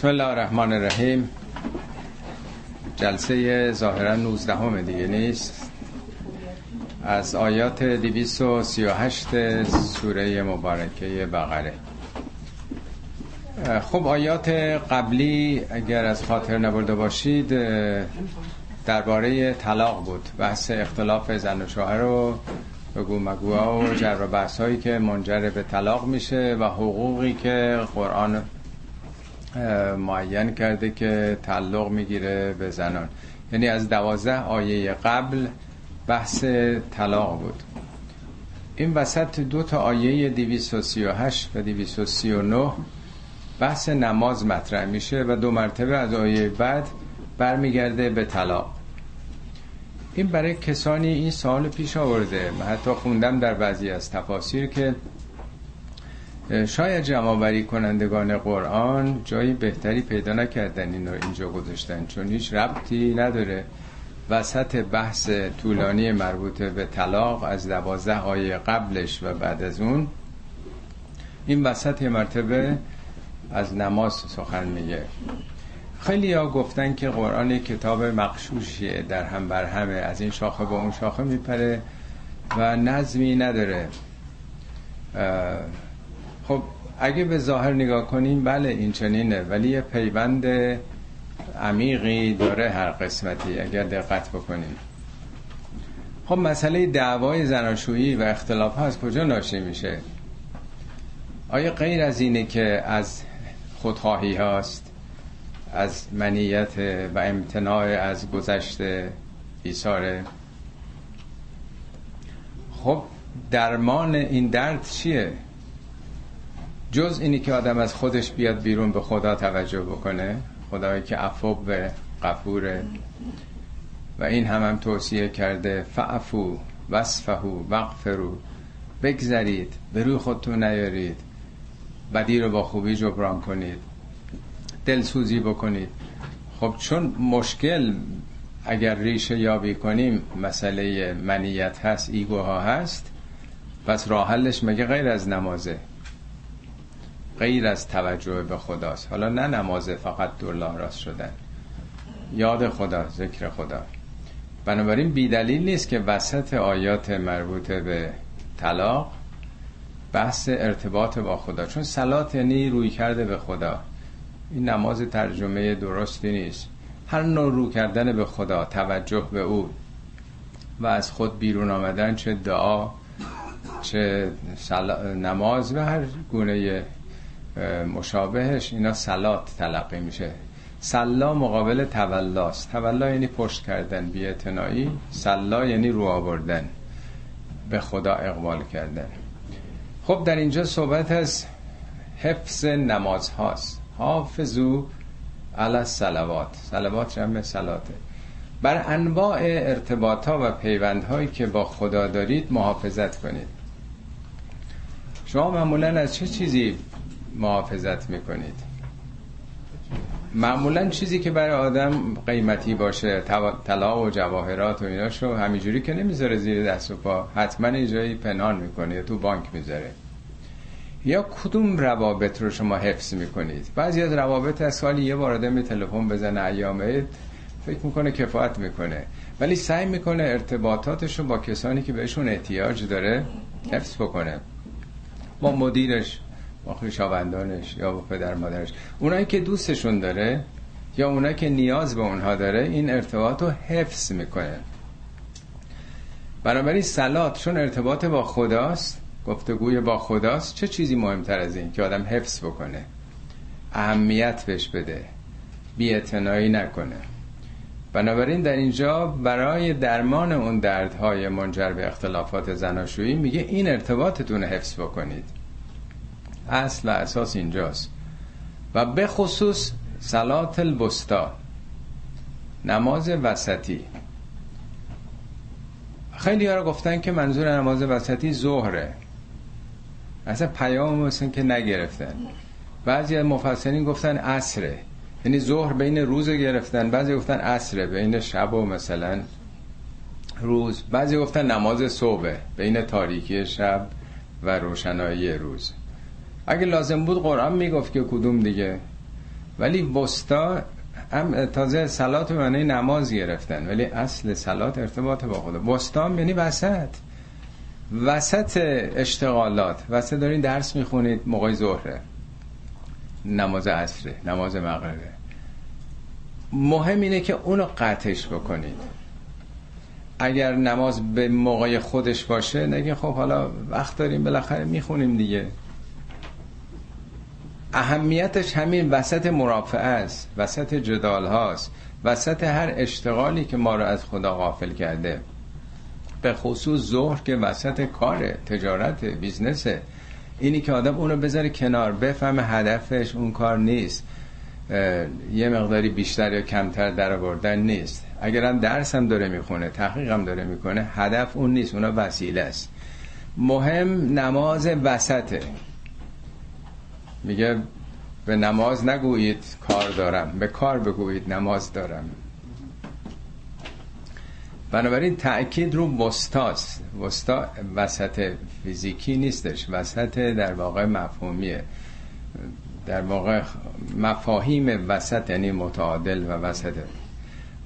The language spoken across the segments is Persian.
بسم الله الرحمن الرحیم. جلسه ظاهرا 19 همه دیگه نیست. از آیات 238 سوره مبارکه بقره. خب آیات قبلی اگر از خاطر نبرده باشید درباره طلاق بود. بحث اختلاف زن و شوهر رو بگو مگوها و جر و بحث هایی که منجر به طلاق میشه و حقوقی که قرآن معین کرده که تعلق می‌گیره به زنان. یعنی از دوازده آیه قبل بحث طلاق بود. این وسط دو تا آیه 238 و 239 بحث نماز مطرح میشه و دو مرتبه از آیه بعد برمیگرده به طلاق. این برای کسانی این سال پیش آورده. من حتی خوندم در بعضی از تفاسیر که شاید جمع کنندگان قرآن جایی بهتری پیدا نکردن این رو اینجا گذاشتن چون هیچ ربطی نداره. وسط بحث طولانی مربوط به طلاق از دوازده آیه قبلش و بعد از اون این وسط مرتبه از نماز سخن میگه. خیلی ها گفتن که قرآن کتاب مقشوشیه در هم بر همه. از این شاخه با اون شاخه میپره و نظمی نداره. خب اگه به ظاهر نگاه کنیم بله این چنینه. ولی یه پیوند عمیقی داره هر قسمتی اگر دقت بکنیم. خب مسئله دعوای زناشویی و اختلاف ها از کجا ناشی میشه؟ آیا غیر از اینه که از خودخواهی هاست از منیت و امتناع از گذشته ایساره خب درمان این درد چیه؟ جز اینی که آدم از خودش بیاد بیرون به خدا توجه بکنه خدایی که عفو به قفوره و این هم هم توصیه کرده فعفو وصفهو وقفرو بگذرید به روی خودتون نیارید. بدی رو با خوبی جبران کنید. دلسوزی بکنید. خب چون مشکل اگر ریشه یابی کنیم مسئله منیت هست ایگوها هست پس راحلش مگه غیر از نمازه؟ غیر از توجه به خداست. حالا نه نماز فقط دلار راست شدن. یاد خدا ذکر خدا. بنابراین بیدلیل نیست که وسط آیات مربوط به طلاق بحث ارتباط با خدا. چون سلات یعنی روی کرده به خدا. این نماز ترجمه درستی نیست. هر نوع رو کردن به خدا توجه به او و از خود بیرون آمدن چه دعا چه نماز و هر گونه مشابهش اینا سلات تلقی میشه. سلا مقابل تولاست تولا یعنی پشت کردن بیعتنائی سلا یعنی رو آوردن. به خدا اقبال کردن. خب در اینجا صحبت از حفظ نماز هاست حافظو علی سلوات سلوات جمع سلاته. بر انواع ارتباط ها و پیوند هایی که با خدا دارید محافظت کنید. شما معمولا از چه چیزی محافظت می‌کنید. معمولا چیزی که برای آدم قیمتی باشه طلا و جواهرات و ایناشو همینجوری که نمی‌ذاره زیر دست و پا حتما یه جایی پنهان می‌کنه تو بانک می‌ذاره. یا کدوم روابط رو شما حفظ می‌کنید؟ بعضی از روابط از سالی یه بار آدم تلفن بزنه ایامه فکر می‌کنه کفایت می‌کنه. ولی سعی می‌کنه ارتباطاتش رو با کسانی که بهشون احتیاج داره حفظ بکنه. با مدیرش با خویشاوندانش یا با پدر مادرش. اونایی که دوستشون داره یا اونایی که نیاز به اونها داره این ارتباط رو حفظ می‌کنه. بنابراین سلات چون ارتباط با خداست گفتگوی با خداست چه چیزی مهمتر از این که آدم حفظ بکنه؟ اهمیت بهش بده بیعتنایی نکنه. بنابراین در اینجا برای درمان اون دردهای منجر به اختلافات زناشویی میگه این ارتباطتون حفظ بکنید. اصل و اساس اینجاست. و به خصوص سلات البستا نماز وسطی. خیلی ها گفتن که منظور نماز وسطی ظهره. اصلا پیام مثل که نگرفتن. بعضی از مفسرین گفتن عصره. یعنی ظهر بین روز گرفتن بعضی گفتن عصره بین شب و مثلا روز. بعضی گفتن نماز صبح بین تاریکی شب و روشنایی روز. اگه لازم بود قرآن می‌گفت که کدوم دیگه. ولی وسطا هم تازه سلات به معنی نماز گرفتن. ولی اصل سلات ارتباط با خدا. وسطا یعنی وسط. وسط اشتغالات. وسط دارین درس می‌خونید موقع ظهره نماز عصره نماز مغربه مهم اینه که اونو قطعش بکنید. اگر نماز به موقع خودش باشه نگه خب حالا وقت داریم بالاخره می‌خونیم دیگه. اهمیتش همین وسط مرافعه است وسط جدال هاست وسط هر اشتغالی که ما رو از خدا غافل کرده. به خصوص ظهر که وسط کاره تجارت بیزنسه اینی که آدم اونو بذاره کنار بفهم هدفش اون کار نیست. یه مقداری بیشتر یا کمتر در آوردن نیست. اگرم درس هم داره می‌خونه تحقیق هم داره می‌کنه هدف اون نیست اونا وسیله است. مهم نماز وسطه. میگه به نماز نگویید کار دارم. به کار بگویید نماز دارم. بنابراین تأکید رو وستاست وستا وسط فیزیکی نیستش. وسط در واقع مفهومیه. در واقع مفاهیم وسط یعنی متعادل و وسطه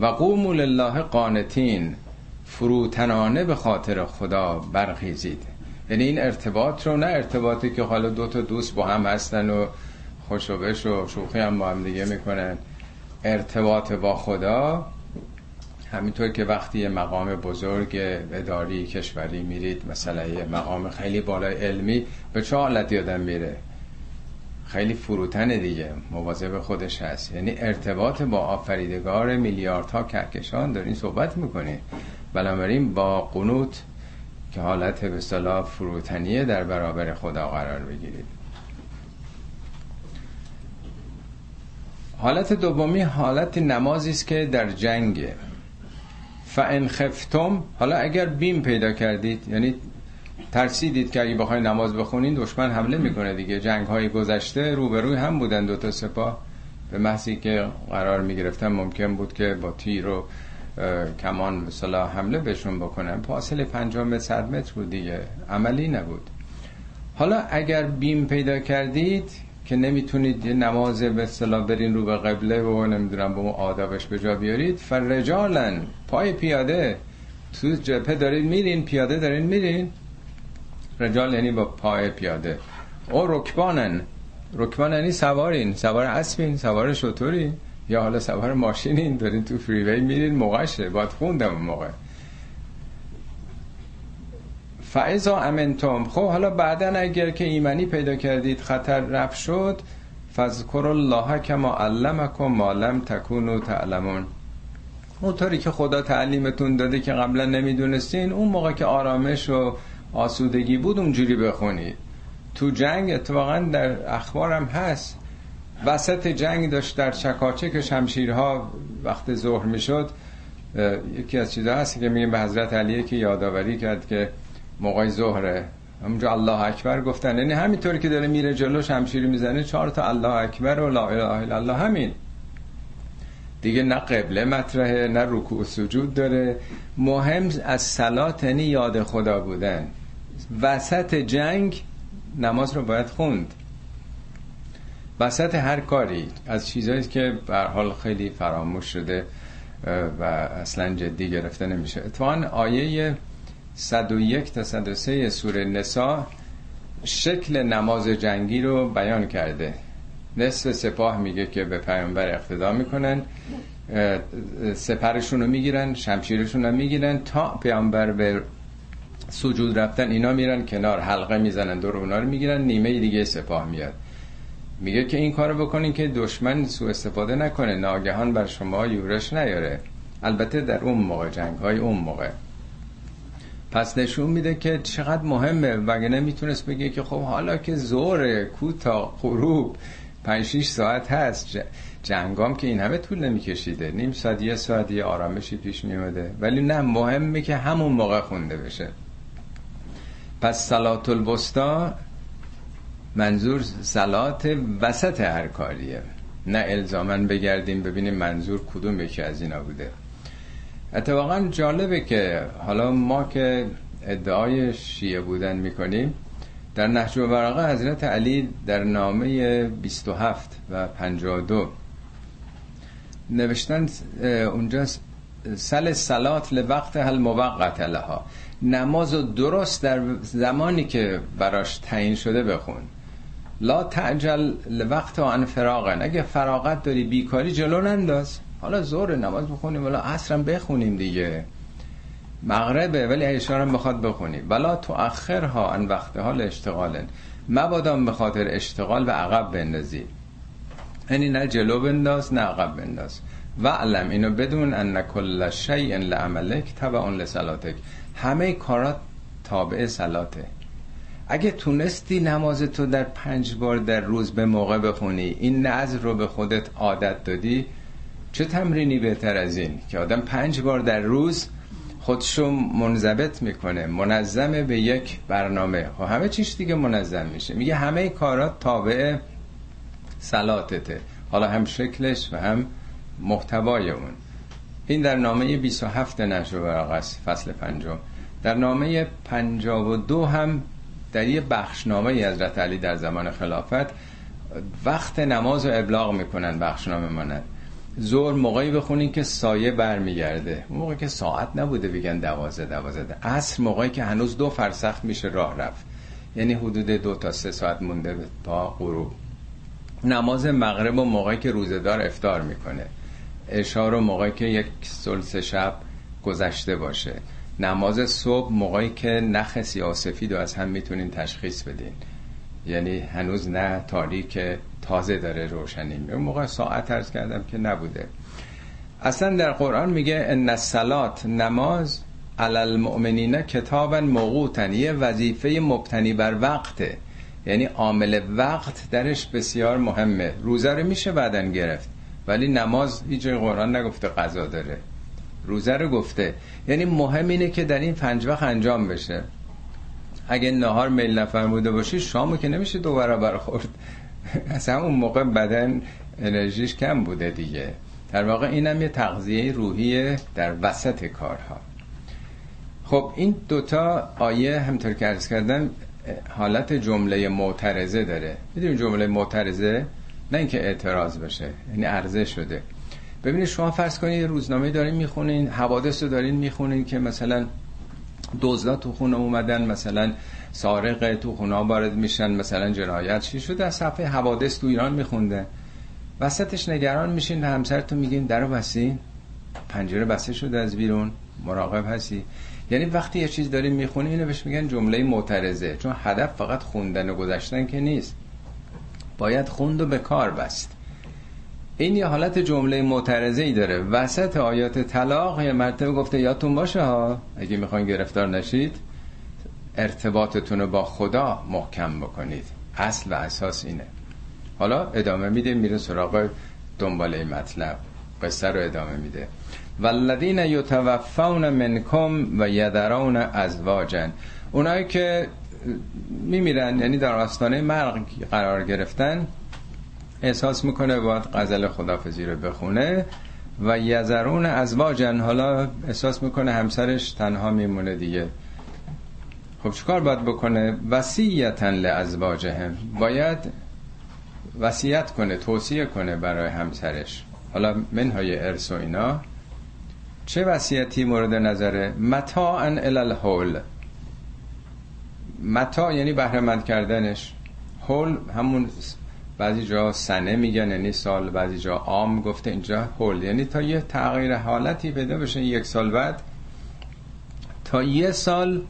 و قوموا لله قانتین فروتنانه به خاطر خدا برخیزید. یعنی این ارتباط رو نه ارتباطی که حالا دو تا دوست با هم هستن و خوشوبش و شوخی هم با هم دیگه می‌کنن. ارتباط با خدا همینطور که وقتی یه مقام بزرگ اداری کشوری میرید مثلا یه مقام خیلی بالای علمی به چه حالت یادم میره؟ خیلی فروتن دیگه مواظب خودش هست. یعنی ارتباط با آفریدگار میلیاردها کهکشان دارین صحبت می‌کنه بنابراین با قنوت که حالت به صلاح فروتنیه در برابر خدا قرار بگیرید. حالت دومی حالت نمازی است که در جنگه. فان خفتم حالا اگر بیم پیدا کردید یعنی ترسیدید که اگه بخواید نماز بخونین دشمن حمله می‌کنه دیگه. جنگ های گذشته روبروی هم بودن دو تا سپاه. به محضی که قرار می‌گرفتن ممکن بود که با تیر و کمان مثلا حمله بهشون بکنن. فاصله 50 متر متر بود دیگه. عملی نبود. حالا اگر بیم پیدا کردید که نمی‌تونید یه نماز به اصطلاح برین رو به قبله و نمی‌دونم به اون آدابش به جا بیارید فرجالن. پای پیاده. تو جبهه دارید میرین پیاده دارین میرین. رجال یعنی با پای پیاده. او رکبانن. رکبان یعنی سوارین. سوار اسبین سوار شطورین یا حالا سوار ماشینین دارین تو فریوی میرین موقعشه. باید خوندم موقع. فعضا امنتم خب حالا بعدا اگر که ایمنی پیدا کردید خطر رفت شد فذکر الله کما علمکم ما لم تکونوا تعلمون. اونطوری که خدا تعلیمتون داده که قبلا نمی‌دونستین اون موقع که آرامش و آسودگی بود اونجوری بخونید. تو جنگ اتفاقا در اخبارم هست. وسط جنگ داشت در چکاچک شمشیرها وقت ظهر می‌شد یکی از چیزها هست که میگه به حضرت علیه که یادآوری کرد که موقع ظهره. همونجا الله اکبر گفتن یعنی همینطوری که داره میره جلو شمشیری می‌زنه چهار تا الله اکبر و لا اله الا الله همین. دیگه نه قبله مطرحه نه رکوع و سجود داره. مهم از سلات یعنی یاد خدا بودن. وسط جنگ نماز رو باید خوند. وسط هر کاری از چیزهایی که به حال خیلی فراموش شده و اصلا جدی گرفته نمیشه. اتفاقا آیه 101 تا 103 سوره نسا شکل نماز جنگی رو بیان کرده. نصف سپاه میگه که به پیامبر اقتدا می‌کنن سپرشون رو می‌گیرن شمشیرشون رو می‌گیرن تا پیامبر به سجود رفتن اینا میرن کنار حلقه می‌زنن دور اونا رو می‌گیرن نیمه دیگه سپاه میاد. میگه که این کارو بکنین که دشمن سوء استفاده نکنه ناگهان بر شما یورش نیاره. البته در اون موقع جنگ های اون موقع. پس نشون میده که چقدر مهمه وگه می‌تونست بگه که خب حالا که زور کوتا غروب 5 6 ساعت هست جنگام که این همه طول نمیکشیده. نیم ساعت یه ساعت یه آرامشی پیش میومده ولی نه مهمه که همون موقع خونده بشه. پس سلات الوسطا منظور سلات وسط هر کاریه. نه الزامن بگردیم ببینیم منظور کدوم یکی از اینا بوده. اتفاقا جالبه که حالا ما که ادعای شیعه بودن می‌کنیم در نهج ورقه حضرت علی در نامه 27 و 52 نوشتن اونجا سل سلات لوقت هل موقت لها. نماز و درست در زمانی که براش تعیین شده بخون. لا تعجل لوقت آن فراغن اگه فراغت داری بیکاری جلو ننداز. حالا زور نماز بخونیم ولی عصرم بخونیم دیگه. مغربه ولی اشارم بخواد بخونی ولا تو اخرها ان وقت حال اشتغالن. مبادام به خاطر اشتغال و عقب بندازی. یعنی نه جلو بنداز نه عقب بنداز. و علم اینو بدون ان کل شیء لعملک تبع لصلاتک. همه کارات تابع صلاته. اگه تونستی نماز تو در پنج بار در روز به موقع بخونی این نظر رو به خودت عادت دادی چه تمرینی بهتر از این؟ که آدم پنج بار در روز خودشو منضبط می‌کنه منظمه به یک برنامه. خب همه چیش دیگه منظم میشه. میگه همه کارات تابع سلاتته حالا هم شکلش و هم محتوای اون. این در نامه 27 نشر ورق است فصل پنجم. در نامه 52 هم در یه بخشنامه ای حضرت علی در زمان خلافت وقت نماز رو ابلاغ می‌کنن بخشنامه مانند. زور موقعی بخونین که سایه برمیگرده. اون موقع که ساعت نبوده بگن دوازه دوازه عصر موقعی که هنوز دو فرسخ میشه راه رفت. یعنی حدود دو تا سه ساعت مونده تا غروب. نماز مغرب و موقعی که روزدار افتار می‌کنه. اشار و موقعی که یک سلس شب گذشته باشه. نماز صبح موقعی که نخ سیاسفید رو از هم می‌تونین تشخیص بدین. یعنی هنوز نه تاریک تازه داره روشنی اون موقع ساعت ارز کردم که نبوده. اصلا در قرآن میگه ان الصلات نماز علی المؤمنین کتابا موقوتا یه وظیفه مبتنی بر وقته. یعنی عامل وقت درش بسیار مهمه. روزه رو میشه بعدن گرفت. ولی نماز هیچ قرآن نگفته قضا داره. روزه رو گفته. یعنی مهم اینه که در این پنج وقت انجام بشه. اگه نهار میل نفرموده باشی شامو که نمیشه دو برابر خورد. اصلا اون موقع بدن انرژیش کم بوده دیگه. در واقع اینم یه تغذیه روحیه در وسط کارها. خب این دوتا آیه همطور که ارز کردم حالت جمله معترضه داره. می‌دونی جمله معترضه؟ نه اینکه اعتراض بشه یعنی عرضه شده. ببینید شما فرض کنید روزنامه دارین می‌خونین حوادث رو دارین می‌خونین که مثلا دزدا تو خونه اومدن مثلا سارق تو خونه وارد میشن مثلا جنایت چی شده؟ از صفحه حوادث تو ایران میخونده. وسطش نگران میشین همسرتون میگین درو بسین پنجره بسته شده از بیرون مراقب هستی؟ یعنی وقتی یه چیز داریم می‌خونی اینو بهش میگن جمله معترضه. چون هدف فقط خوندن و گذشتن که نیست. باید خوند و به کار بست. این یه حالت جمله معترضه ای داره. وسط آیات طلاق یه مرتبه گفته یادتون باشه ها اگه می‌خواین گرفتار نشید ارتباطتون رو با خدا محکم بکنید. اصل و اساس اینه. حالا ادامه میده میره سراغ دنبال این مطلب. قصه رو ادامه میده. والذین یتوفون منکم و یدرون ازواجن. اونایی که میمیرن یعنی در آستانه مرگ قرار گرفتن احساس می‌کنه باید غزل خدافزی رو بخونه و یزرون ازواجن حالا احساس می‌کنه همسرش تنها میمونه دیگه. خب چیکار باید بکنه؟ وسیعتا لازواجهم. باید وصیت کنه توصیه کنه برای همسرش. حالا منهای ارث و اینا. چه وصیتی مورد نظره؟ متاعا الی الحول متا یعنی بهرهمند کردنش. حول همون بعضی جا سنه میگن یعنی سال بعضی جا عام گفته اینجا حول. یعنی تا یه تغییر حالتی پیدا بشه یک سال بعد تا یه سال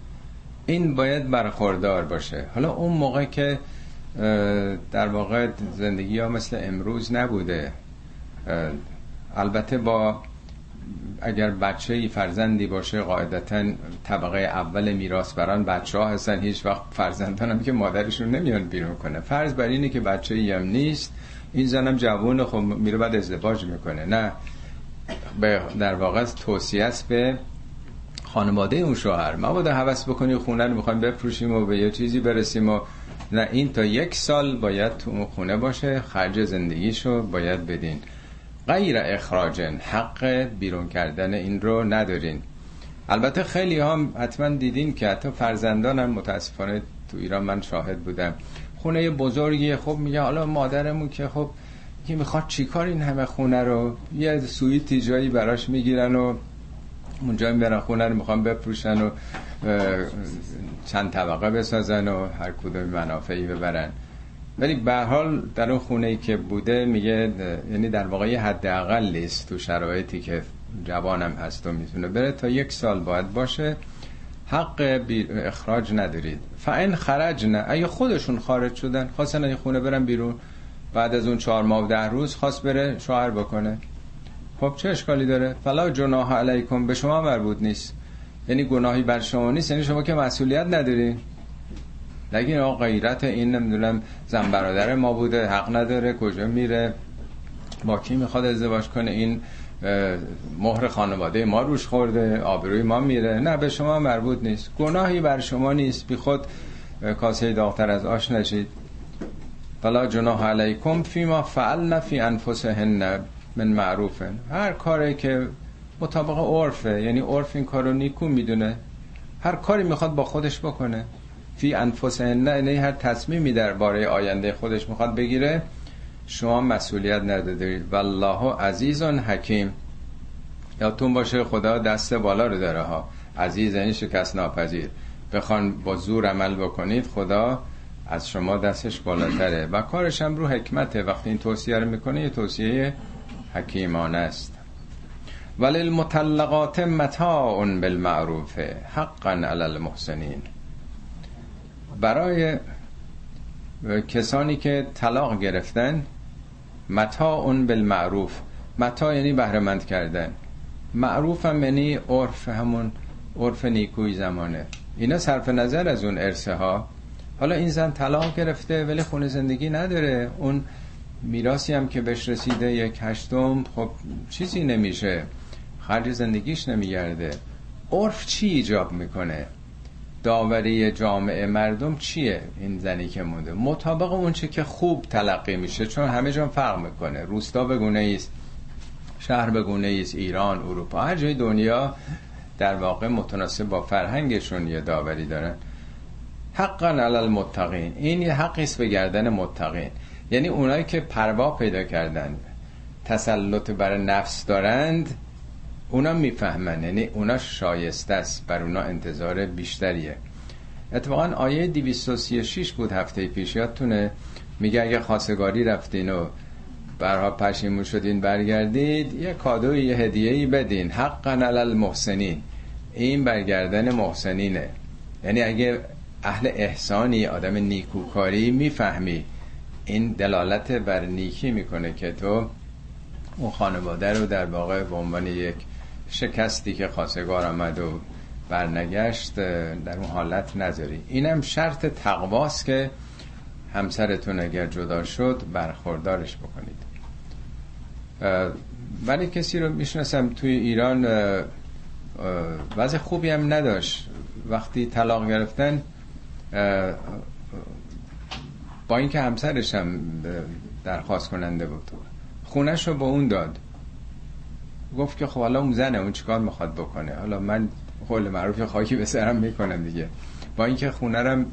این باید برخوردار باشه. حالا اون موقع که در واقع زندگی ها مثل امروز نبوده البته با اگر بچه فرزندی باشه قاعدتا طبقه اول میراث بران بچه ها هستن. هیچ وقت فرزندان هم که مادرشون نمیان بیرون کنه. فرض بر اینه که بچه هم نیست. این زنم جوون خب میره بعد ازدواج می‌کنه. نه. به در واقع توصیه است به خانواده اون شوهر. ما باید حوض بکنی خونه رو می‌خوایم بفروشیم و به یه چیزی برسیم و نه این تا یک سال باید تو اون خونه باشه. خرج زندگیشو باید بدین. غیر اخراجن حق بیرون کردن این رو ندارین. البته خیلی هم حتما دیدین که حتی فرزندان هم متاسفانه تو ایران من شاهد بودم. خونه بزرگی خب میگه حالا مادرمون که خب که می‌خواد چیکار این همه خونه رو؟ یه سویتی جایی براش می‌گیرن و اونجا برن خونه رو می‌خوان بفروشن و چند طبقه بسازن و هر کدوم منافعی ببرن. ولی به حال در اون خونه ای که بوده میگه یعنی در واقع حداقل نیست تو شرایطی که جوانم هست و می‌تونه بره تا یک سال باید باشه حق اخراج ندارید. فاین خرج نه اگه خودشون خارج شدن خواستن این خونه برن بیرون بعد از اون چهار ماه و ده روز خواست بره شوهر بکنه. خب چه اشکالی داره؟ فلا جناح علیکم به شما مربوط نیست. یعنی گناهی بر شما نیست یعنی شما که مسئولیت نداری. نگین آقا غیرت این نمی‌دونم زن برادر ما بوده حق نداره کجا میره؟ با کی می‌خواد ازدواج کنه؟ این مهر خانواده ما روش خورده آبروی ما میره. نه به شما مربوط نیست. گناهی بر شما نیست. بی خود کاسه داختر از آش نشید. فلا جناح علیکم فیما فعلن فی انفسهن من معروفه هر کاری که مطابق عرفه یعنی عرف این کارو نیکو می‌دونه. هر کاری می‌خواد با خودش بکنه. فی انفسهن نه یعنی هر تصمیمی باره آینده خودش می‌خواد بگیره شما مسئولیت ندارید والله عزیز حکیم. یادتون باشه خدا دست بالا رو داره ها. عزیز یعنی شکست ناپذیر. بخوان با زور عمل بکنید خدا از شما دستش بالاتره. و کارش هم رو حکمته. وقتی این توصیه رو می‌کنه یه توصیه حکیمانه است. ولی المطلقات متاع بالمعروف حقا علی المحسنین. برای کسانی که طلاق گرفتن متاع بالمعروف. متاع یعنی بهرهمند کردن. معروف هم یعنی عرف همون عرف نیکوی زمانه. اینا صرف نظر از اون ارسه ها حالا این زن طلاق گرفته ولی خونه زندگی نداره. اون میراسی هم که بهش رسیده یک هشتم خب چیزی نمیشه. خرج زندگیش نمیگرده. عرف چی ایجاب می‌کنه؟ داوری جامعه مردم چیه این زنی که مونده؟ مطابق اون چه که خوب تلقی میشه چون همه جان فرق می‌کنه. روستا بگونه است شهر بگونه است ایران اروپا هر جای دنیا در واقع متناسب با فرهنگشون یه داوری دارن. حقا علی المتقین. این یه حقی است به گردن متقین. یعنی اونایی که پروا پیدا کردن تسلط بر نفس دارند اونا می‌فهمن یعنی اونا شایسته است بر اونا انتظار بیشتریه. اتفاقا آیه 236 بود هفته پیش یادتونه؟ میگه اگه خواستگاری رفتین و برها پشیمون شدین برگردید یه کادو یه هدیه بدین. حقا علی المحسنین. این برگردن محسنینه. یعنی اگه اهل احسانی آدم نیکوکاری می‌فهمی این دلالت بر نیکی می‌کنه که تو اون خانواده رو در واقع به عنوان یک شکستی که خواستگار آمد و برنگشت در اون حالت نذاری اینم شرط تقواست که همسرتون اگر جدا شد برخوردارش بکنید. ولی کسی رو می‌شناسم توی ایران وضع خوبی هم نداشت. وقتی طلاق گرفتن با اینکه همسرش هم درخواست کننده بود. خونش رو با اون داد. گفت که خب حالا اون زنه اون چیکار می‌خواد بکنه؟ حالا من قول معروف خاکی به سرم می‌کنم دیگه. با اینکه خونه رم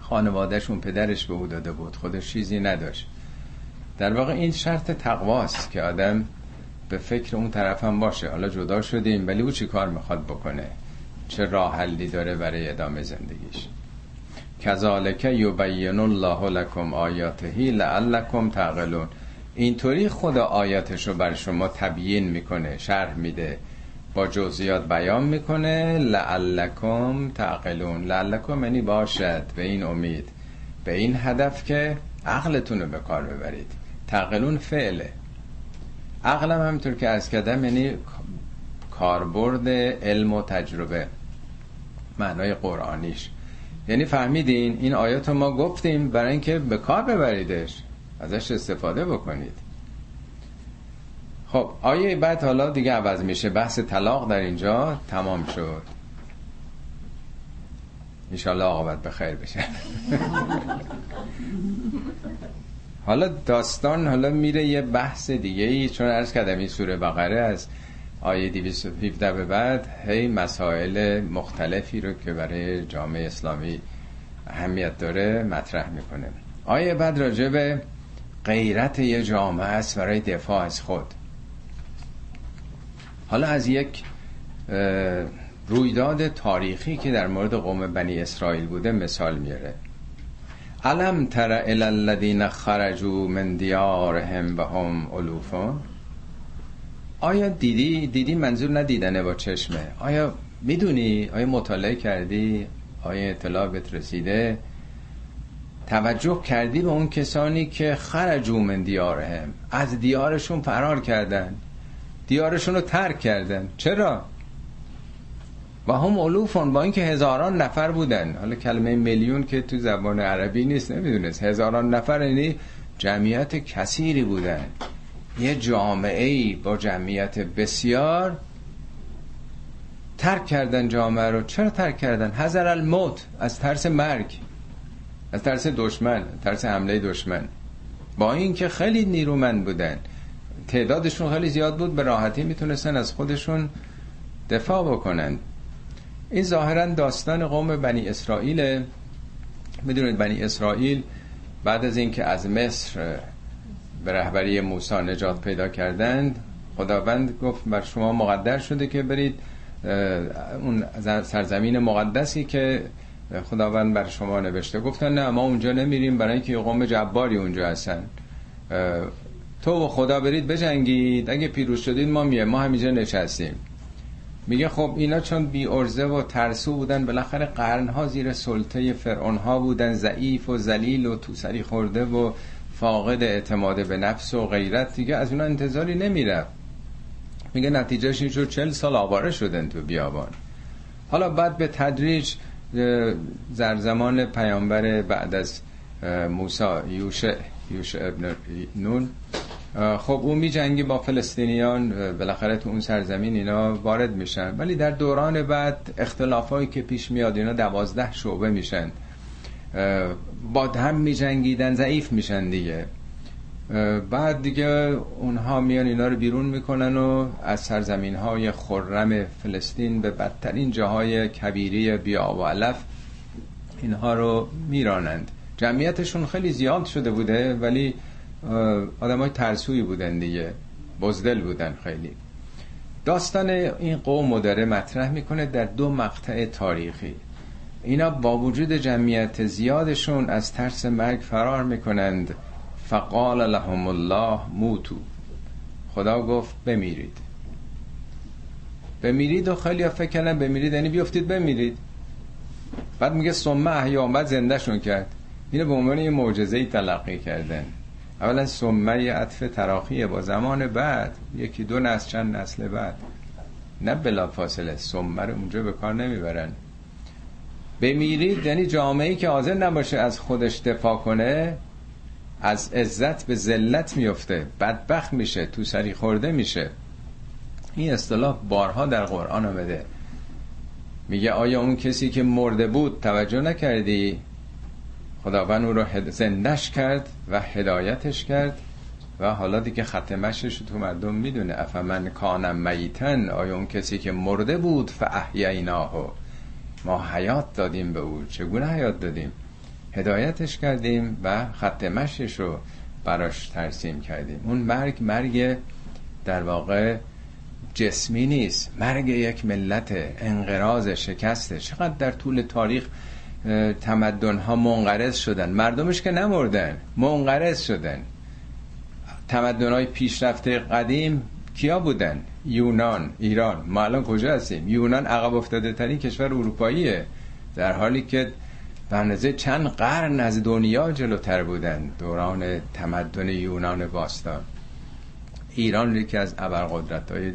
خانوادهشون پدرش به او داده بود خودش چیزی نداشت. در واقع این شرط تقواست که آدم به فکر اون طرف هم باشه. حالا جدا شدیم ولی او چی کار می‌خواد بکنه؟ چه راه حلی داره برای ادامه زندگیش؟ کذالک یبین الله لکم آیاتهی لعلکم تعقلون. اینطوری خدا آیاتش رو بر شما تبیین می‌کنه شرح میده با جزئیات بیان می‌کنه لعلکم تعقلون. لعلکم یعنی باشد به این امید به این هدف که عقلتون رو به کار ببرید. تعقلون فعله. عقلم همینطور که از کردم یعنی کاربرد علم و تجربه معنای قرآنیش. یعنی فهمیدین این آیات ما گفتیم برای اینکه به کار ببریدش. ازش استفاده بکنید. خب آیه بعد حالا دیگه عوض میشه. بحث طلاق در اینجا تمام شد. انشالله آقابت خیر بشه. حالا داستان حالا میره یه بحث دیگه ای چون عرض کردم این سوره بقره از آیه 217 به بعد هی مسائل مختلفی رو که برای جامعه اسلامی اهمیت داره مطرح می‌کنه. آیه بعد راجع به غیرت یه جامعه است برای دفاع از خود. حالا از یک رویداد تاریخی که در مورد قوم بنی اسرائیل بوده مثال میاره. علم تر الی الذین خرجوا من دیارهم و هم الوفون؟ آیا دیدی؟ دیدی منظور ندیدنه با چشمه. آیا می‌دونی؟ آیا مطالعه کردی؟ آیا اطلاع بهت رسیده؟ توجه کردی به اون کسانی که خرجوا من دیارهم. از دیارشون فرار کردن. دیارشون رو ترک کردن. چرا؟ و هم علوفون با اینکه هزاران نفر بودن. حالا کلمه میلیون که تو زبان عربی نیست نمی‌دونست. هزاران نفر یعنی جمعیت کثیری بودن. یه جامعه ای با جمعیت بسیار ترک کردن جامعه رو. چرا ترک کردن؟ حذر الموت از ترس مرگ. از ترس دشمن ترس حمله دشمن. با اینکه خیلی نیرومند بودن. تعدادشون خیلی زیاد بود به راحتی می‌تونستن از خودشون دفاع بکنن. این ظاهرا داستان قوم بنی اسرائیل می‌دونید بنی اسرائیل بعد از اینکه از مصر به رهبری موسی نجات پیدا کردند خداوند گفت بر شما مقدر شده که برید اون سرزمین مقدسی که خداوند بر شما نوشته. گفتن نه ما اونجا نمیریم برای اینکه قوم جباری اونجا هستن. تو و خدا برید بجنگید. اگه پیروز شدید ما میه ما همینجا نشستیم. میگه خب اینا چون بی ارزه و ترسو بودن بالاخره قرنها زیر سلطه فرعون ها بودن. ضعیف و ذلیل و تو سری خورده و فاقد اعتماد به نفس و غیرت. دیگه از اونا انتظاری نمیره میگه نتیجهش این شد چل سال آواره شدن تو بیابان. حالا بعد به تدریج در زمان پیامبر بعد از موسی یوشع یوشع ابن نون. خب اون می جنگی با فلسطینیان بالاخره تو اون سرزمین اینا وارد میشن. ولی در دوران بعد اختلافایی که پیش میاد اینا دوازده شعبه میشن. با هم می جنگیدن ضعیف میشن دیگه. بعد دیگه اونها میان اینا رو بیرون می‌کنن و از سرزمین های خرم فلسطین به بدترین جاهای کبیری بیا و علف اینها رو میرانند. جمعیتشون خیلی زیاد شده بوده ولی آدم های ترسوی بودن دیگه. بزدل بودن خیلی. داستان این قوم داره مطرح می‌کنه در دو مقطع تاریخی. اینا با وجود جمعیت زیادشون از ترس مرگ فرار می‌کنند. فقال لهم الله موتو. خدا گفت بمیرید. بمیرید و خیلی فکر کردن بمیرید یعنی بیفتید بمیرید. بعد میگه سمه احیا بعد زندهشون کرد. اینو به عنوان یه معجزه تلقی کردن. اولا سمه عطف تراخیه با زمان بعد یکی دو نسل چند نسل بعد. نه بلا فاصله سمه رو اونجا به کار نمی‌برن. بمیرید یعنی جامعه که حاضر نباشه از خودش دفاع کنه از عزت به ذلت میفته. بدبخت میشه تو سری خورده میشه. این اصطلاح بارها در قرآن آمده میگه آیا اون کسی که مرده بود توجه نکردی؟ خداوند او رو زندش کرد و هدایتش کرد و حالا دیگه ختمشش تو مردم می‌دونه. افمن کانم میتن؟ آیا اون کسی که مرده بود فاحییناه؟ ما حیات دادیم به او. چگونه حیات دادیم؟ هدایتش کردیم و ختمشش رو براش ترسیم کردیم. اون مرگ مرگ در واقع جسمی نیست. مرگ یک ملت انقراض شکسته. چقدر در طول تاریخ تمدن ها منقرض شدن. مردمش که نمردن منقرض شدن. تمدن های پیشرفته قدیم کیا بودن؟ یونان ایران. ما الان کجا هستیم؟ یونان عقب افتاده ترین کشور اروپاییه. در حالی که به چند قرن از دنیا جلوتر بودن. دوران تمدن یونان باستان. ایران یکی از ابرقدرت های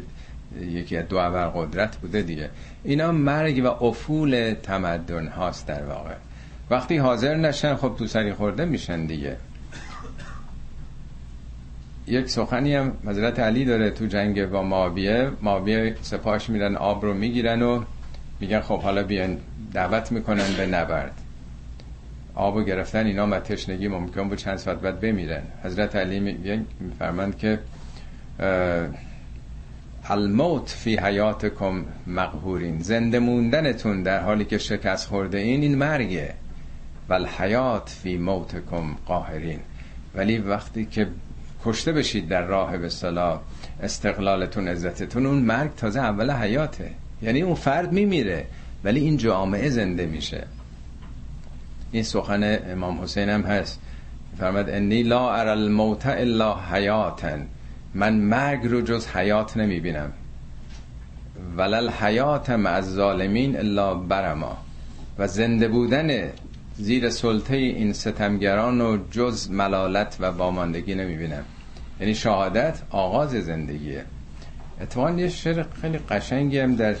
یکی از دو ابرقدرت بوده دیگه. اینا مرگ و افول تمدن هاست در واقع. وقتی حاضر نشن خب تو سری خورده میشن دیگه. یک سخنی هم حضرت علی داره تو جنگ با ماویه. ماویه سپاش میرن آب رو می‌گیرن و میگن خب حالا بیان دعوت می‌کنن به نبرد. آب گرفتن اینا و تشنگی ممکن بود چند ساعت بعد بمیرن. حضرت علی میفرمند که الموت فی حیاتکم مقهورین. زنده موندنتون در حالی که شکست خورده این این مرگه. و الحیات فی موتکم قاهرین. ولی وقتی که کشته بشید در راه به صلاح استقلالتون عزتتون اون مرگ تازه اول حیاته. یعنی اون فرد میمیره ولی این جامعه زنده میشه. این سخن امام حسین هم هست. فرمد انی لا ار الموت الا حیاتن. من مرگ رو جز حیات نمی‌بینم. ولل حیات مع ظالمین الا برما. و زنده بودن زیر سلطه این ستمگران و جز ملالت و واماندگی نمی‌بینم. یعنی شهادت آغاز زندگیه. اتوان یه شعر خیلی قشنگی هم در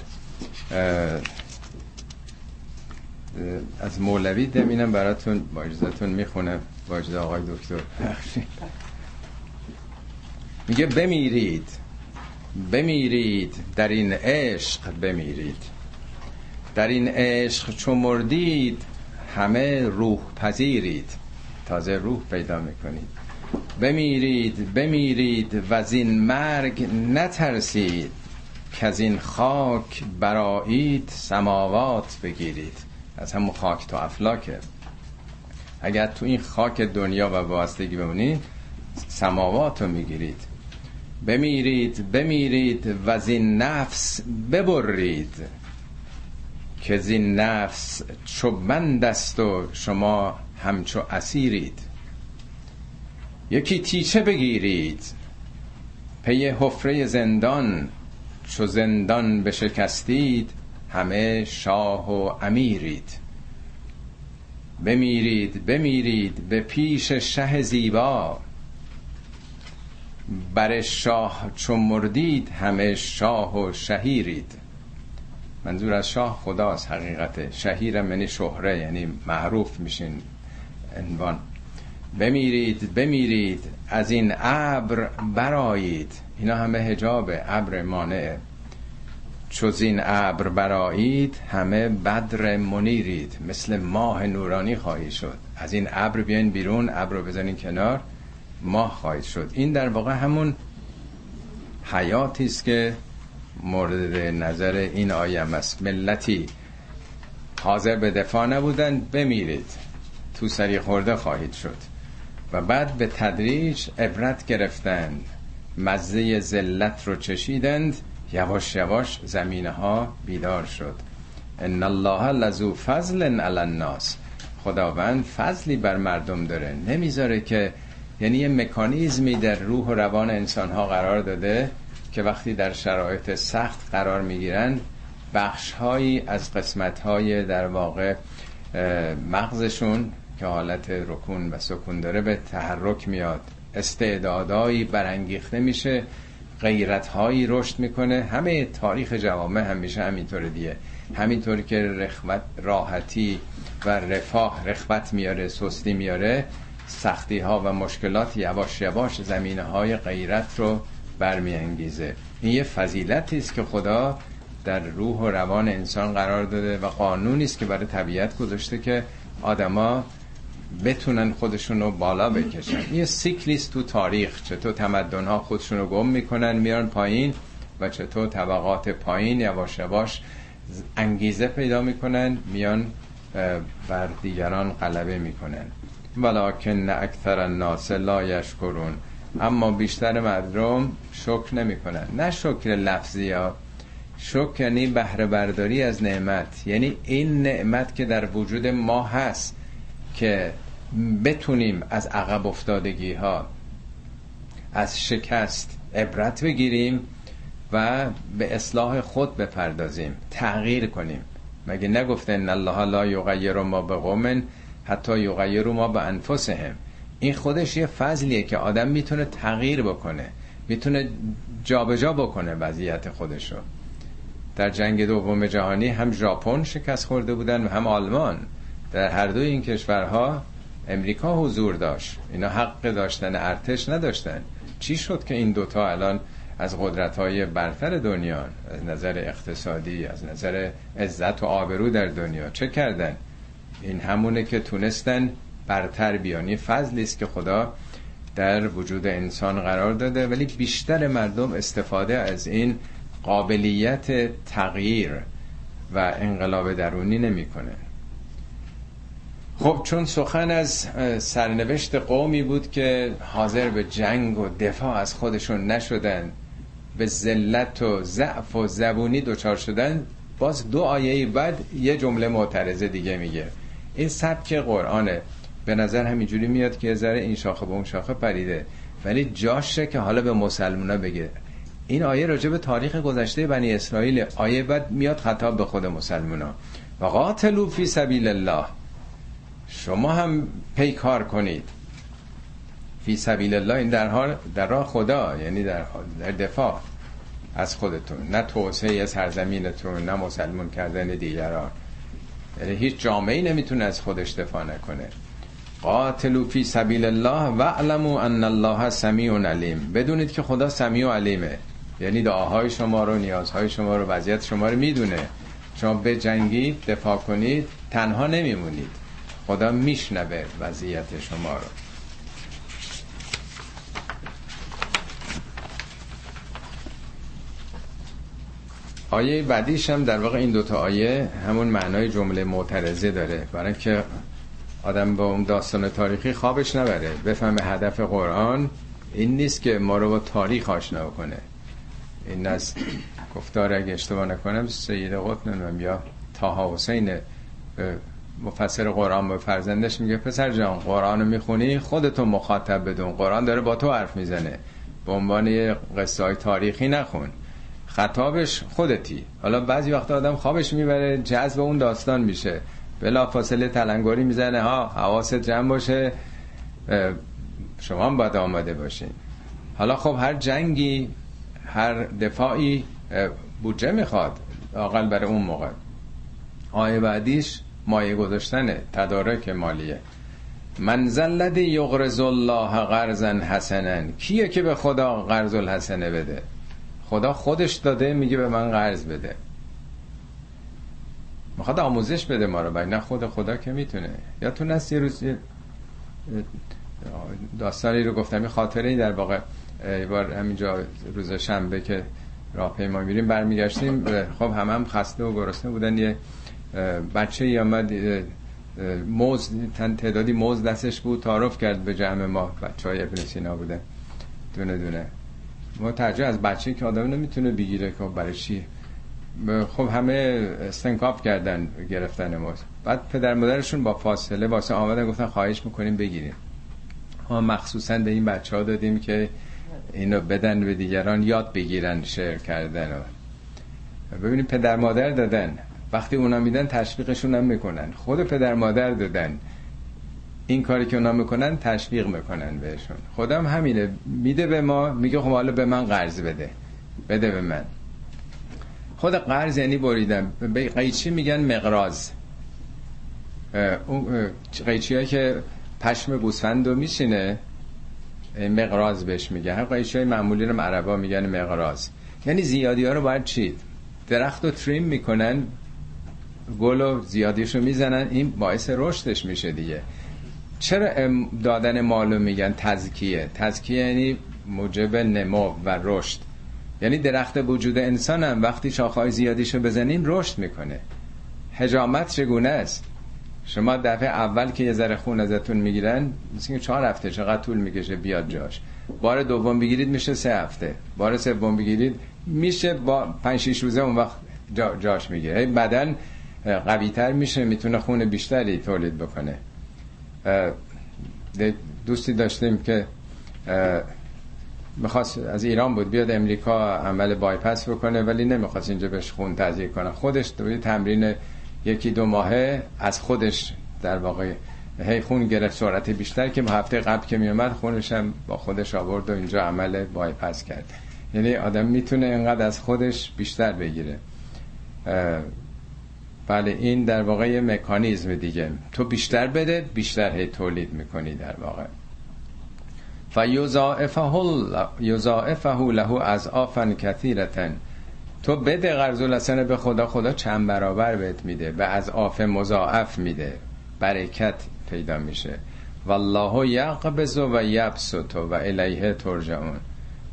از مولوی دمینم براتون با اجازتون می‌خونم با آقای دکتر. میگه بمیرید. بمیرید. در این عشق بمیرید. در این عشق چو مردید همه روح پذیرید. تازه روح پیدا می‌کنید. بمیرید بمیرید و از این مرگ نترسید. که از این خاک برایید سماوات بگیرید. از همون خاک تا افلاکه. اگر تو این خاک دنیا و وابستگی بمونید سماوات رو می‌گیرید. بمیرید بمیرید و از این نفس ببرید. که زین نفس چو بند است و شما همچو اسیرید. یکی تیچه بگیرید. پی حفره زندان چو زندان بشکستید همه شاه و امیرید. بمیرید بمیرید به پیش شه زیبا. بر شاه چو مردید همه شاه و شهیرید. منظور از شاه خداست حقیقت. شهیرم یعنی شهره یعنی معروف میشین عنوان. بمیرید بمیرید از این ابر برایید اینا همه هجاب ابر مانعه چوز این ابر برایید همه بدر منیرید مثل ماه نورانی خواهی شد. از این ابر بیاین بیرون ابر رو بزنین کنار ماه خواهید شد. این در واقع همون حیاتی است که مورد نظر این آیم است. ملتی حاضر به دفاع نبودن بمیرید. تو سری خورده خواهید شد. و بعد به تدریج عبرت گرفتند. مزه ذلت رو چشیدند. یواش یواش زمینه ها بیدار شد. ان الله لذو فضل علی الناس. خداوند فضلی بر مردم داره. نمی‌ذاره که یعنی یه مکانیزمی در روح و روان انسان ها قرار داده که وقتی در شرایط سخت قرار می‌گیرن بخش هایی از قسمت های در واقع مغزشون که حالت رکون و سکون داره به تحرک میاد. استعدادایی برانگیخته میشه. غیرت هایی رشد می‌کنه. همه تاریخ جوامع همیشه همینطور دیگه. همینطوری که رخوت راحتی و رفاه رخوت میاره سستی میاره سختی ها و مشکلات یواش یواش زمینه های غیرت رو برمیانگیزه. این یه فضیلتی است که خدا در روح و روان انسان قرار داده و قانونی است که برای طبیعت گذاشته که آدما بتونن خودشون رو بالا بکشن. یه سیکلیست تو تاریخ چطور تمدن ها خودشون رو گم می‌کنن میان پایین و چطور طبقات پایین یواش یواش انگیزه پیدا می‌کنن میان بر دیگران غلبه می‌کنن. ولکن اکثر الناس لا یشکرون. اما بیشتر مردم شکر نمی‌کنن. نه شکر لفظی ها. شکر یعنی بهره برداری از نعمت. یعنی این نعمت که در وجود ما هست. که بتونیم از عقب افتادگی ها از شکست عبرت بگیریم و به اصلاح خود بپردازیم تغییر کنیم. مگه نگفته ان الله لا یغیر ما به قوم حتی یغیر ما به انفسهم این خودش یه فضلیه که آدم می‌تونه تغییر بکنه می‌تونه جابجا بکنه وضعیت خودشو. در جنگ دوم جهانی هم ژاپن شکست خورده بودن و هم آلمان. در هر دو این کشورها امریکا حضور داشت. اینا حق داشتن ارتش نداشتن. چی شد که این دوتا الان از قدرت های برتر دنیا از نظر اقتصادی از نظر عزت و آبرو در دنیا چه کردن؟ این همونه که تونستن برتر بیانی فضلی است که خدا در وجود انسان قرار داده ولی بیشتر مردم استفاده از این قابلیت تغییر و انقلاب درونی نمی‌کنه. خب چون سخن از سرنوشت قومی بود که حاضر به جنگ و دفاع از خودشون نشدن به ذلت و ضعف و زبونی دچار شدن باز دو آیه بعد یه جمله معترضه دیگه میگه. این سبک قرآنه. به نظر همینجوری میاد که ذره این شاخه به اون شاخه پریده. ولی جاشه که حالا به مسلمونا بگه. این آیه راجع به تاریخ گذشته بنی اسرائیل آیه بعد میاد خطاب به خود مسلمونا. و قاتلو فی سبیل الله. شما هم پیکار کنید. فی سبیل الله این در حال در راه خدا یعنی در, در دفاع از خودتون. نه توسعه سرزمینتون نه مسلمون کردن دیگران. یعنی هیچ جامعه نمی‌تونه از خودش دفاع نکنه. قاتلو فی سبیل الله و علمو ان الله سمیع علیم. بدونید که خدا سمیع و علیمه. یعنی دعاهای شما رو نیازهای شما رو وضعیت شما رو می‌دونه. شما به جنگی دفاع کنید تنها نمیمونید. خدا میشنوه وضعیت شما رو. آیه بعدیش هم در واقع این دوتا آیه همون معنای جمله معترضه داره. برای که آدم با اون داستان تاریخی خوابش نبره. بفهمه هدف قرآن این نیست که ما رو با تاریخ آشنا کنه. این از گفتار اگه اشتباه نکنم سید قطن یا تاها حسین مفسر قرآن به فرزندش میگه پسر جان قرآن رو می‌خونی؟ خودتو مخاطب بدون قرآن داره با تو حرف می‌زنه. به عنوان قصه های تاریخی نخون. خطابش خودتی. حالا بعضی وقت آدم خوابش می‌بره جذب اون داستان میشه. بلا فاصله تلنگاری می‌زنه ها حواست جمع باشه شما هم باید آماده باشین. حالا خب هر جنگی هر دفاعی بودجه می‌خواد اقل برای اون موقع. آیه بعدیش مایه گذاشتنه تدارک مالیه. من زلد یغرز الله قرضا حسنا. کیه که به خدا قرض الحسنه بده؟ خدا خودش داده میگه به من قرض بده. می‌خواد آموزش بده ما رو نه خود خدا که می‌تونه. یا تو نست یه روز داستانی رو گفتم یه خاطره در واقع یه بار همینجا روز شنبه که راه پیما میریم برمیگشتیم. خب هم هم خسته و گرسنه بودن. یه بچه ای آمد موز تعدادی موز دستش بود تعارف کرد به جمع ما. بچه های ابن سینا بوده دونه دونه. متوجه از بچه که آدم نمی‌تونه بگیره که برای چی. خب همه استنکاف کردن گرفتن موز. بعد پدر مادرشون با فاصله واسه آمدن گفتن خواهش می‌کنیم بگیریم. ما مخصوصا به این بچه ها دادیم که اینو بدن به دیگران یاد بگیرن شعر کردن. و ببینیم پدر مادر دادن. وقتی اونا میدن تشویقشون هم می‌کنن. خود پدر مادر دادن. این کاری که اونا می‌کنن تشویق می‌کنن بهشون. خودم همینه. میده به ما میگه خب حالا به من قرض بده. بده به من. خود قرض یعنی بریدم به قیچی میگن مقراز اون قیچی که پشم گوسفند رو میشینه مقراز بهش میگن. هر قیچی های معمولی رو عربا میگن مقراز یعنی زیادی ها رو باید چید. درخت رو تریم می‌کنن. گل و زیادیش رو می‌زنن این باعث رشدش میشه دیگه. چرا دادن مالو میگن تزکیه؟ تزکیه یعنی موجب نمو و رشد. یعنی درخت وجود انسان هم وقتی شاخهای زیادیشو بزنین رشد می‌کنه. هجامت چگونه است؟ شما دفعه اول که یه ذره خون ازتون می‌گیرن مثل که چهار هفته چقدر طول می‌کشه بیاد جاش. بار دوم بگیرید میشه سه هفته. بار سوم بگیرید میشه با پنج شیش روزه اون وقت جا جاش می‌گیره. بدن قوی تر میشه می‌تونه خون بیشتری تولید بکنه. دوستی داشتیم که می‌خواست از ایران بود بیاد امریکا عمل بایپس بکنه ولی نمی‌خواست اینجا بهش خون تزریق کنه. خودش دوی تمرین یکی دو ماهه از خودش در واقع هی خون گرفت. سرعت بیشتر که هفته قبل که میومد خونش هم با خودش آورد و اینجا عمل بایپس کرد. یعنی آدم می‌تونه اینقدر از خودش بیشتر بگیره. بله این در واقع یه مکانیزم دیگه. تو بیشتر بده بیشتر هی تولید می‌کنی در واقع. فیوزائفه له از آفن کثیرتن تو بده قرض الحسنه به خدا خدا چند برابر بهت میده و از آف مضاعف میده. برکت پیدا میشه. والله یقبض و یبسط و الیه ترجعون.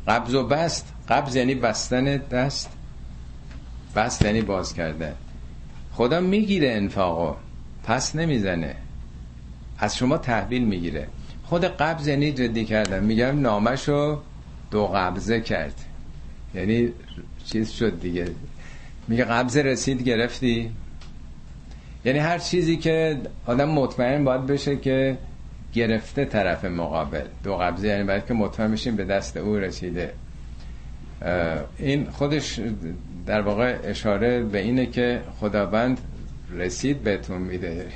قبض و بست قبض یعنی بستن دست. بست یعنی باز کرده خدا می‌گیره انفاقو. پس نمی‌زنه. از شما تحویل می‌گیره. خود قبض یعنی جدی کردن. میگم نامشو دو قبضه کرد. یعنی چیز شد دیگه. میگه قبض رسید گرفتی. یعنی هر چیزی که آدم مطمئن باید بشه که گرفته طرف مقابل. دو قبضه یعنی باید که مطمئن بشیم به دست او رسیده. این خودش در واقع اشاره به اینه که خداوند رسید بهتون میده.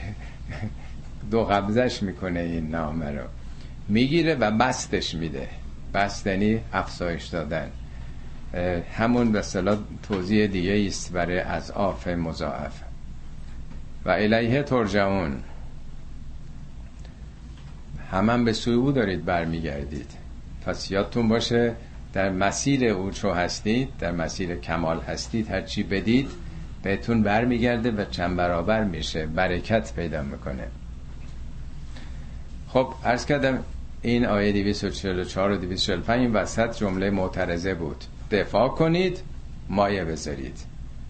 دو قبضش می‌کنه این نامه رو. می‌گیره و بستش میده. بست یعنی افزایش دادن. همون به صلاح توضیح دیگه است برای از آف مضاعف. و الیه ترجمون همان به سوی او دارید برمیگردید. پس یادتون باشه در مسیر او چو هستید در مسیر کمال هستید هر چی بدید بهتون برمیگرده و چند برابر میشه برکت پیدا می‌کنه. خب عرض کردم این آیه 244 و 245 این وسط جمله معترضه بود. دفاع کنید مایه بذارید.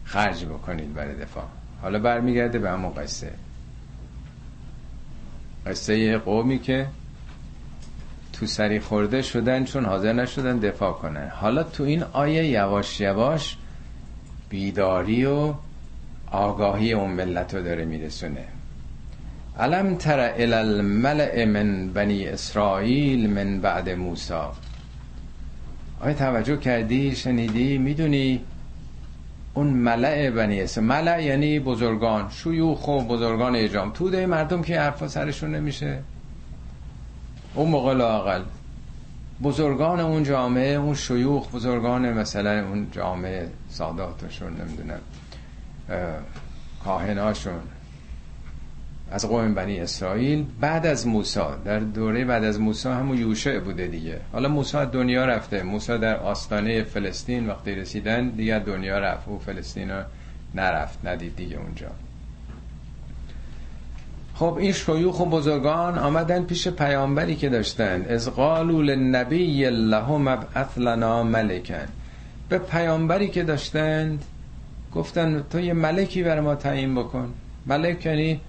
خرج بکنید برای دفاع. حالا برمیگرده به همون قصه. قصه قومی که تو سری خورده شدن چون حاضر نشدن دفاع کنن. حالا تو این آیه یواش یواش بیداری و آگاهی اون ملت رو داره میرسونه. علم تر الملع من بنی اسرائیل من بعد موسا آیا توجه کردی؟ شنیدی؟ می‌دونی اون ملع بنی اسرائیل ملع یعنی بزرگان شیوخ و بزرگان اجام توده مردم که حرفا سرشون نمیشه. اون موقع لاقل بزرگان اون جامعه اون شیوخ بزرگان مثلا اون جامعه ساداتشون نمی‌دونم کاهناشون از قوم بنی اسرائیل بعد از موسی در دوره بعد از موسی همون یوشع بوده دیگه. حالا موسی دنیا رفته. موسی در آستانه فلسطین وقتی رسیدن دیگه دنیا رفت. و فلسطین نرفت ندید دیگه اونجا. خب این شیوخ و بزرگان آمدن پیش پیامبری که داشتن. از قالوا للنبی لهم ابعث لنا ملکن به پیامبری که داشتن گفتن تو یه ملکی بر ما تعیین بکن. ملک یعنی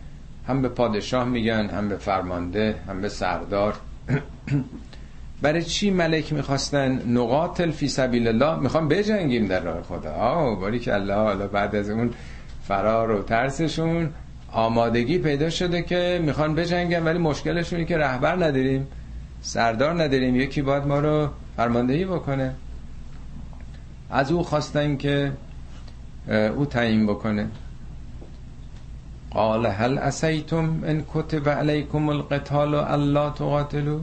هم به پادشاه میگن هم به فرمانده هم به سردار. برای چی ملک می‌خواستن؟ نقاتل فی سبیل الله. می‌خوان بجنگیم در راه خدا. آه باری که الله حالا بعد از اون فرار و ترسشون آمادگی پیدا شده که می‌خوان بجنگن ولی مشکلشونی که رهبر نداریم سردار نداریم. یکی باید ما رو فرماندهی بکنه. از او خواستن که او تعیین بکنه. قال هل اسیتم ان کتب علیکم القتال الا تقاتلوا؟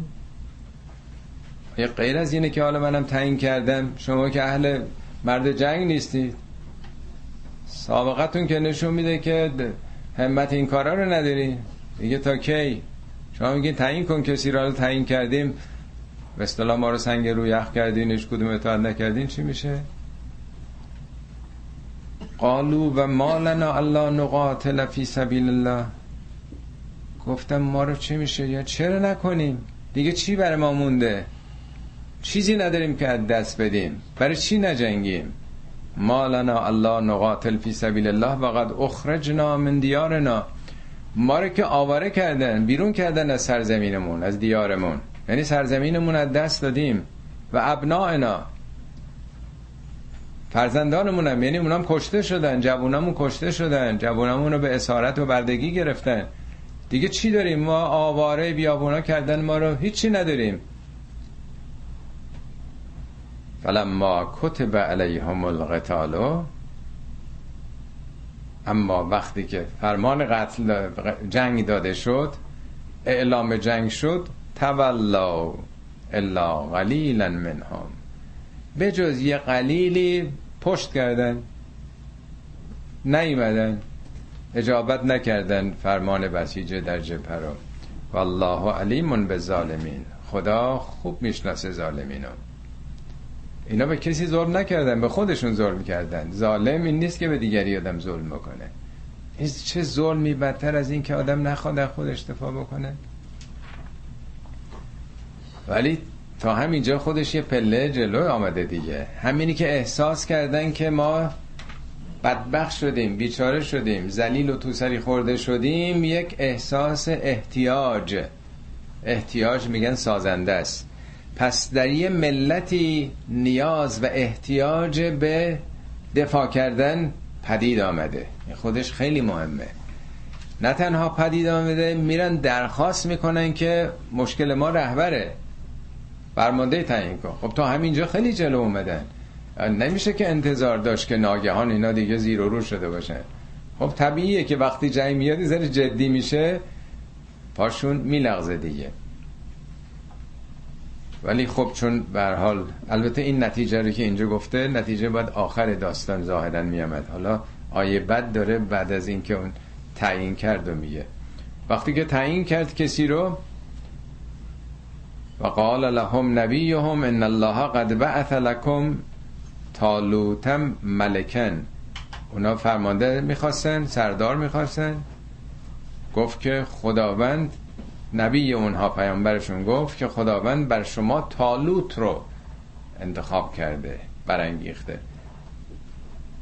یه غیر از اینه که حالا منم تعیین کردم. شما که اهل مرد جنگ نیستید. سابقتون که نشون میده که همت این کارا رو نداری؟ دیگه تا کی؟ شما میگین تعیین کن کسی را تعیین کردیم. به اصطلاح ما رو سنگ رو یخ کردین هیچ کدوم اطاعت نکردین. چی میشه؟ قالو و ما لنا الله نقاتل فی سبیل الله. گفتم ما رو چی میشه؟ یا چرا نکنیم؟ دیگه چی برای ما مونده؟ چیزی نداریم که از دست بدیم. برای چی نجنگیم؟ ما لنا الله نقاتل فی سبیل الله وقد اخرجنا من دیارنا. ما رو که آواره کردن بیرون کردن از سرزمینمون از دیارمون. یعنی سرزمینمون از دست دادیم. و ابنائنا فرزندانمون هم یعنی اونام کشته شدن جوونامون کشته شدن جوونامون رو به اسارت و بردگی گرفتن. دیگه چی داریم؟ ما آواره بیابونا کردن ما رو هیچی نداریم. فلما کتب علیهم القتال اما وقتی که فرمان قتل جنگ داده شد اعلام جنگ شد تولا الا قلیلا منهم. به جز یه قلیلی پشت کردن نیمدن اجابت نکردن فرمان بسیجه در جبهه رو والله علیمون به ظالمین خدا خوب می‌شناسه ظالمین اینا به کسی ظلم نکردن به خودشون ظلم کردن. ظالم این نیست که به دیگری آدم ظلم بکنه. این چه ظلمی بدتر از این که آدم نخواد در خود اشتفا بکنه؟ ولی تا همینجا خودش یه پله جلو آمده دیگه. همینی که احساس کردن که ما بدبخت شدیم بیچاره شدیم زلیل و توسری خورده شدیم یک احساس احتیاج. احتیاج میگن سازنده است. پس در یه ملتی نیاز و احتیاج به دفاع کردن پدید آمده. خودش خیلی مهمه. نه تنها پدید آمده میرن درخواست می‌کنن که مشکل ما رهبره. برمانده تعیین کن. خب تا همینجا خیلی جلو اومدن. نمیشه که انتظار داشت که ناگهان اینا دیگه زیر و رو شده باشن. خب طبیعیه که وقتی جنگ میاد ذره جدی میشه پاشون میلغزه دیگه. ولی خب چون به حال البته این نتیجه رو که اینجا گفته نتیجه باید آخر داستان ظاهرا میامد حالا آیه بد داره بعد از اینکه اون تعیین کرد و میگه. وقتی که تعیین کرد کسی رو و قال لهم نبیهم ان الله قد بعث لكم تالوتم ملکن. اونا فرمانده می‌خواستن سردار می‌خواستن. گفت که خداوند نبی اونها پیامبرشون گفت که خداوند بر شما تالوت رو انتخاب کرده برانگیخته.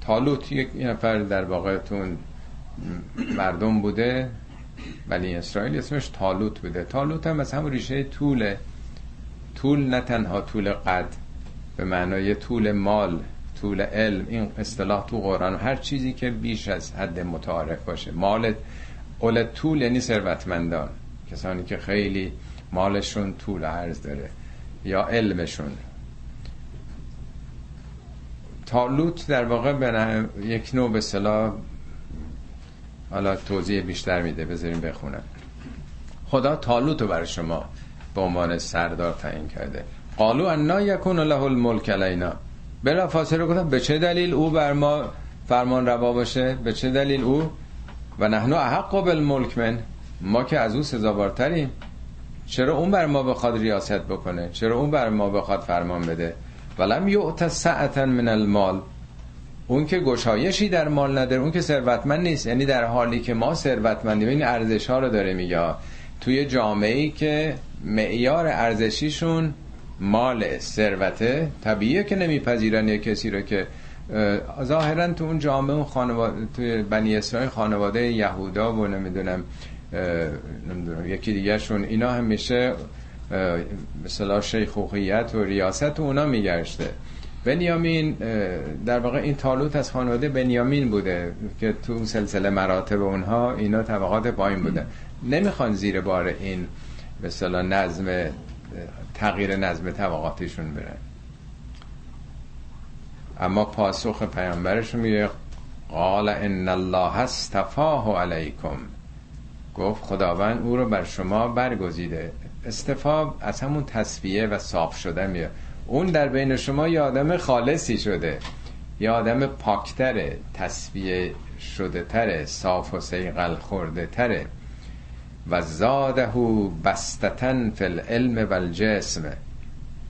تالوت یک نفر در واقعتون مردم بوده ولی اسرائیل اسمش تالوت بوده. تالوت هم از همون ریشه طوله. طول نه تنها طول قد به معنای طول مال طول علم این اصطلاح تو قرآن هر چیزی که بیش از حد متعارف باشه. مال اول طول یعنی ثروتمندان. کسانی که خیلی مالشون طول عرض داره یا علمشون. تالوت در واقع به یک نوع به صلاح حالا توضیح بیشتر میده بذاریم بخونم. خدا تالوت رو برای شما به عنوان سردار تعیین کرده. قالو انا یکون له الملک علینا. بلا فاصله گفتم به چه دلیل او بر ما فرمان روا باشه؟ به چه دلیل او؟ و نحن احق بالملک من. ما که از او سزاوارتریم چرا اون بر ما بخواد ریاست بکنه؟ چرا اون بر ما بخواد فرمان بده؟ ولم یعت سعتا من المال. اون که گشایشی در مال نداره اون که ثروتمند نیست. یعنی در حالی که ما ثروتمندیم این ارزش ها رو داره میگه. توی جامعه ای که معیار ارزشیشون مال ثروته طبیعیه که نمیپذیرن یه کسی رو که ظاهرا تو اون جامعه اون خانواده توی بنی اسرائیل خانواده یهودا و نمی‌دونم نمی‌دونم یکی دیگه شون اینا همیشه مثلا شیخوخیت و ریاست و اونا میگشته. بنیامین در واقع این تالوت از خانواده بنیامین بوده که تو سلسله مراتب اونها اینا طبقات پایین بوده. نمی‌خوان زیر بار این مثلا نظم تغییر نظم طبقاتیشون برن اما پاسخ پیامبرشون میگه قال ان الله استفاه علیکم. گفت خداوند او رو بر شما برگزیده. استفا از همون تصفیه و صاف شده میاد. اون در بین شما یه آدم خالصی شده. یه آدم پاکتره تصفیه شده تره صاف و سیقل خورده تره. و زاده بستتن فی العلم و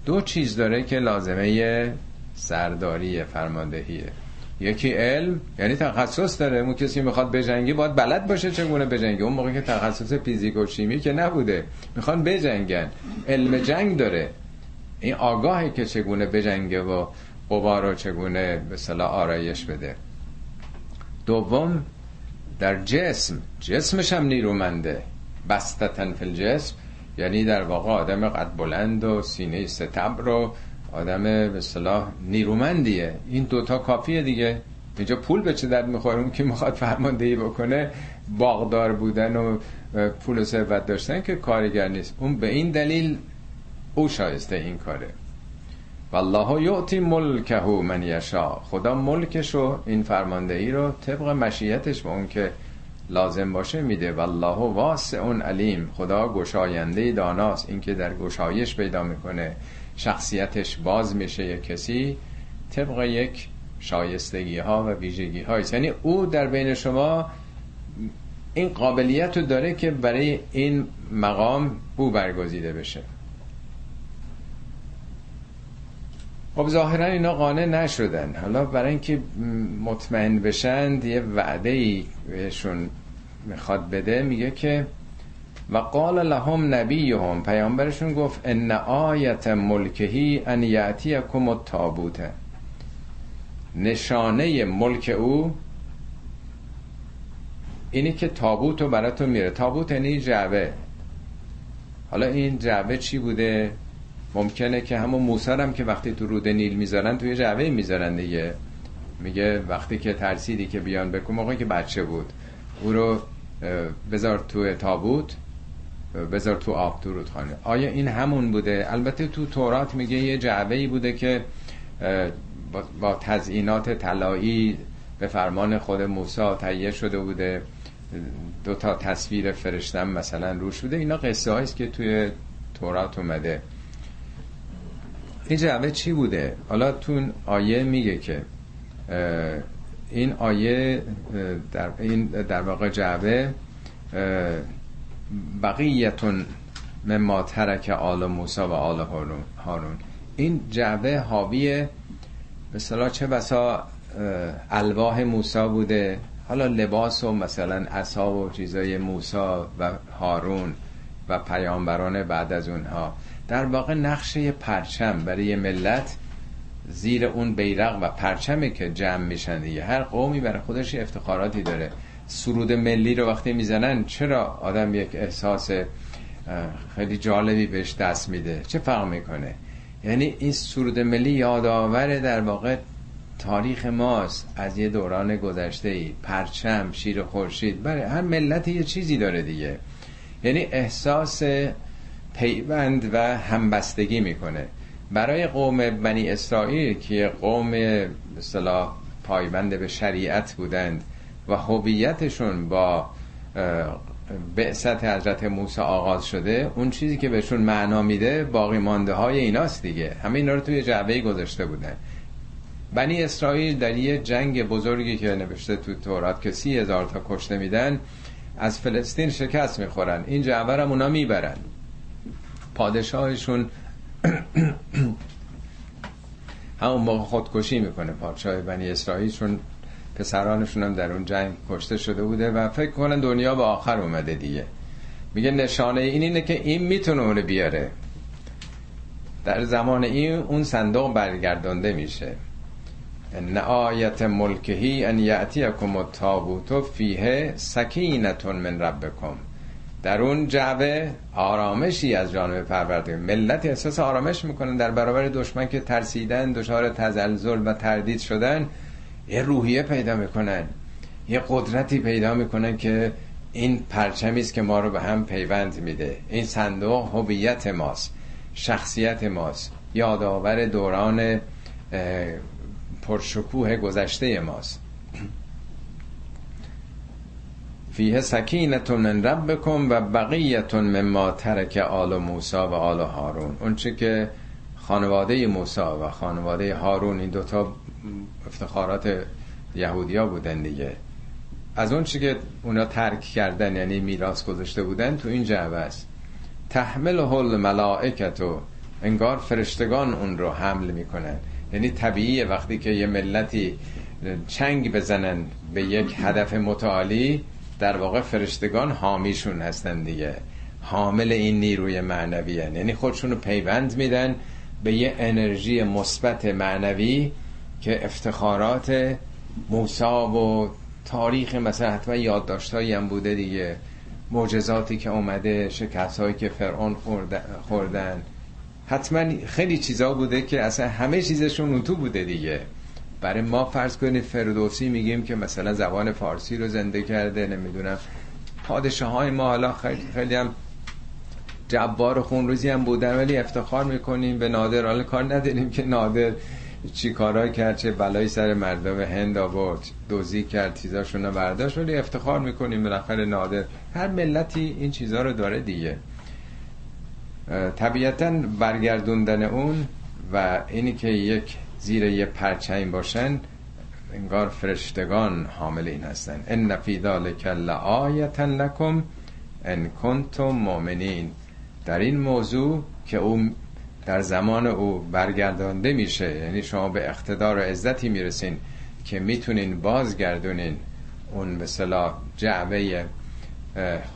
دو چیز داره که لازمه سرداری فرماندهیه. یکی علم یعنی تخصص داره. اون کسی می‌خواد بجنگی باید بلد باشه چگونه بجنگی. اون موقع که تخصص فیزیک و شیمی که نبوده می‌خوان بجنگن. علم جنگ داره. این آگاهی که چگونه بجنگه و قوا رو چگونه به صلاح آرایش بده. دوم در جسم. جسمش هم نیرومنده. بستتن فی الجسم یعنی در واقع آدم قد بلند و سینه ستبر رو آدم به صلاح نیرومندیه. این دوتا کافیه دیگه. اینجا پول به چه درد می‌خوره؟ اون که می‌خواد فرماندهی بکنه باغدار بودن و پول و ثروت داشتن که کارگر نیست. اون به این دلیل او شایسته این کاره. والله یعطی ملکه من یشا خدا ملکشو این فرماندهی رو طبق مشیتش به اون که لازم باشه میده. والله واسع اون علیم. خدا گشاینده داناست. این که در گشایش پیدا می‌کنه. شخصیتش باز میشه یک کسی طبق یک شایستگی ها و ویژگی هایی یعنی او در بین شما این قابلیت رو داره که برای این مقام او برگزیده بشه. خب ظاهرا اینا قانع نشدن. حالا برای اینکه مطمئن بشن یه وعده ای بهشون می‌خواد بده میگه که و قال لهم نبیهم پیامبرشون گفت ان آیت ملکهی ان یعتیکم التابوت. نشانه ملک او اینی که تابوت رو براتون میره. تابوت یعنی جعبه. حالا این جعبه چی بوده؟ ممکنه که همون موسی هم که وقتی تو رود نیل می‌ذارن توی جعبه می‌ذارن دیگه. میگه وقتی که ترسیدی که بیان بکن موقعی که بچه بود. او رو بذار تو تابوت. بذار تو آب تو رودخانه آیا این همون بوده؟ البته تو تورات میگه یه جعبه بوده که با تزئینات طلایی به فرمان خود موسی تهیه شده بوده. دو تا تصویر فرشتم مثلا روش بوده. اینا قصه است که توی تورات اومده. این جعبه چی بوده؟ حالا تو آیه میگه که این آیه در این در واقع جعبه بقیتون مما ترک آل موسی و آل هارون این جعبه حاوی مثلا چه بسا الواح موسی بوده؟ حالا لباس و مثلا عصا و چیزای موسی و هارون و پیامبران بعد از اونها. در واقع نقشه پرچم برای ملت زیر اون بیرق و پرچمی که جمع میشن دیگه. هر قومی برای خودش افتخاراتی داره. سرود ملی رو وقتی می‌زنن چرا آدم یک احساس خیلی جالبی بهش دست میده؟ چه فرق می‌کنه؟ یعنی این سرود ملی یادآور در واقع تاریخ ماست از یه دوران گذشته ای پرچم شیر خورشید. برای هر ملت یه چیزی داره دیگه. یعنی احساس پیوند و همبستگی می‌کنه. برای قوم بنی اسرائیل که قوم مثلا پایبند به شریعت بودند و هویتشون با بعثت حضرت موسی آغاز شده اون چیزی که بهشون معنا میده باقی مانده های ایناست دیگه. همه اینا رو توی جعبه گذاشته بودن. بنی اسرائیل در یه جنگ بزرگی که نوشته تو تورات که سی هزار تا کشته میدن از فلسطین شکست می‌خورن. این جعبه رو اونا می‌برن. پادشاهشون همون موقع خودکشی می‌کنه پادشاه بنی اسرائیل چون پسرانشون هم در اون جنگ کشته شده بوده و فکر کنن دنیا به آخر اومده دیگه. میگه نشانه این اینه که این می‌تونه اونو بیاره. در زمان این اون صندوق برگردانده میشه. ان آیت ملکهی ان یعتیکم التابوت فیه سکینتون من ربکم. در اون جعبه آرامشی از جانب پروردگار ملت احساس آرامش می‌کنن در برابر دشمن که ترسیدن دچار تزلزل و تردید شدن. یه روحیه پیدا می‌کنن یه قدرتی پیدا می‌کنن که این پرچمی است که ما رو به هم پیوند میده. این صندوق هویت ماست شخصیت ماست یادآور دوران پرشکوه گذشته ماست. فیه سکینة من ربکم و بقیة مما ترک آل موسی و آل هارون. اون چه که خانواده موسی و خانواده هارون این دوتا افتخارات یهودیا بودن دیگه. از اون چی که اونا ترک کردن یعنی میراث گذاشته بودن تو این جعبه است. تحمله الملائکة انگار فرشتگان اون رو حمل می‌کنن. یعنی طبیعیه وقتی که یه ملتی چنگ بزنن به یک هدف متعالی در واقع فرشتگان حامیشون هستن دیگه. حامل این نیروی معنوی یعنی خودشون رو پیوند میدن به یه انرژی مثبت معنوی که افتخارات موسا و تاریخ مثلا حتما یادداشتایی هم بوده دیگه. معجزاتی که اومده شکست هایی که فرعون خوردن. حتما خیلی چیزا بوده که اصلا همه چیزشون اون تو بوده دیگه. برای ما فرض کنید فردوسی میگیم که مثلا زبان فارسی رو زنده کرده نمی‌دونم. پادشاه های ما حالا خیلی, خیلی هم جبار خون روزی هم بودن ولی افتخار می‌کنیم. به نادر حالا کار نداریم که نادر چی کارا کرد چه بلایی سر مردم هند آورد دوزی کرد چیزاشون رو برداشت ولی افتخار می‌کنیم بالاخره نادر. هر ملتی این چیزا رو داره دیگه. طبیعتا برگردوندن اون و اینی که یک زیر یه پرچین باشن انگار فرشتگان حامل این هستن. ان فی ذلک لآیه لکم ان کنتم مؤمنین. در این موضوع که او در زمان او برگردانده میشه. یعنی شما به اقتدار و عزتی می‌رسین که می‌تونین بازگردونین اون مثلا جعبه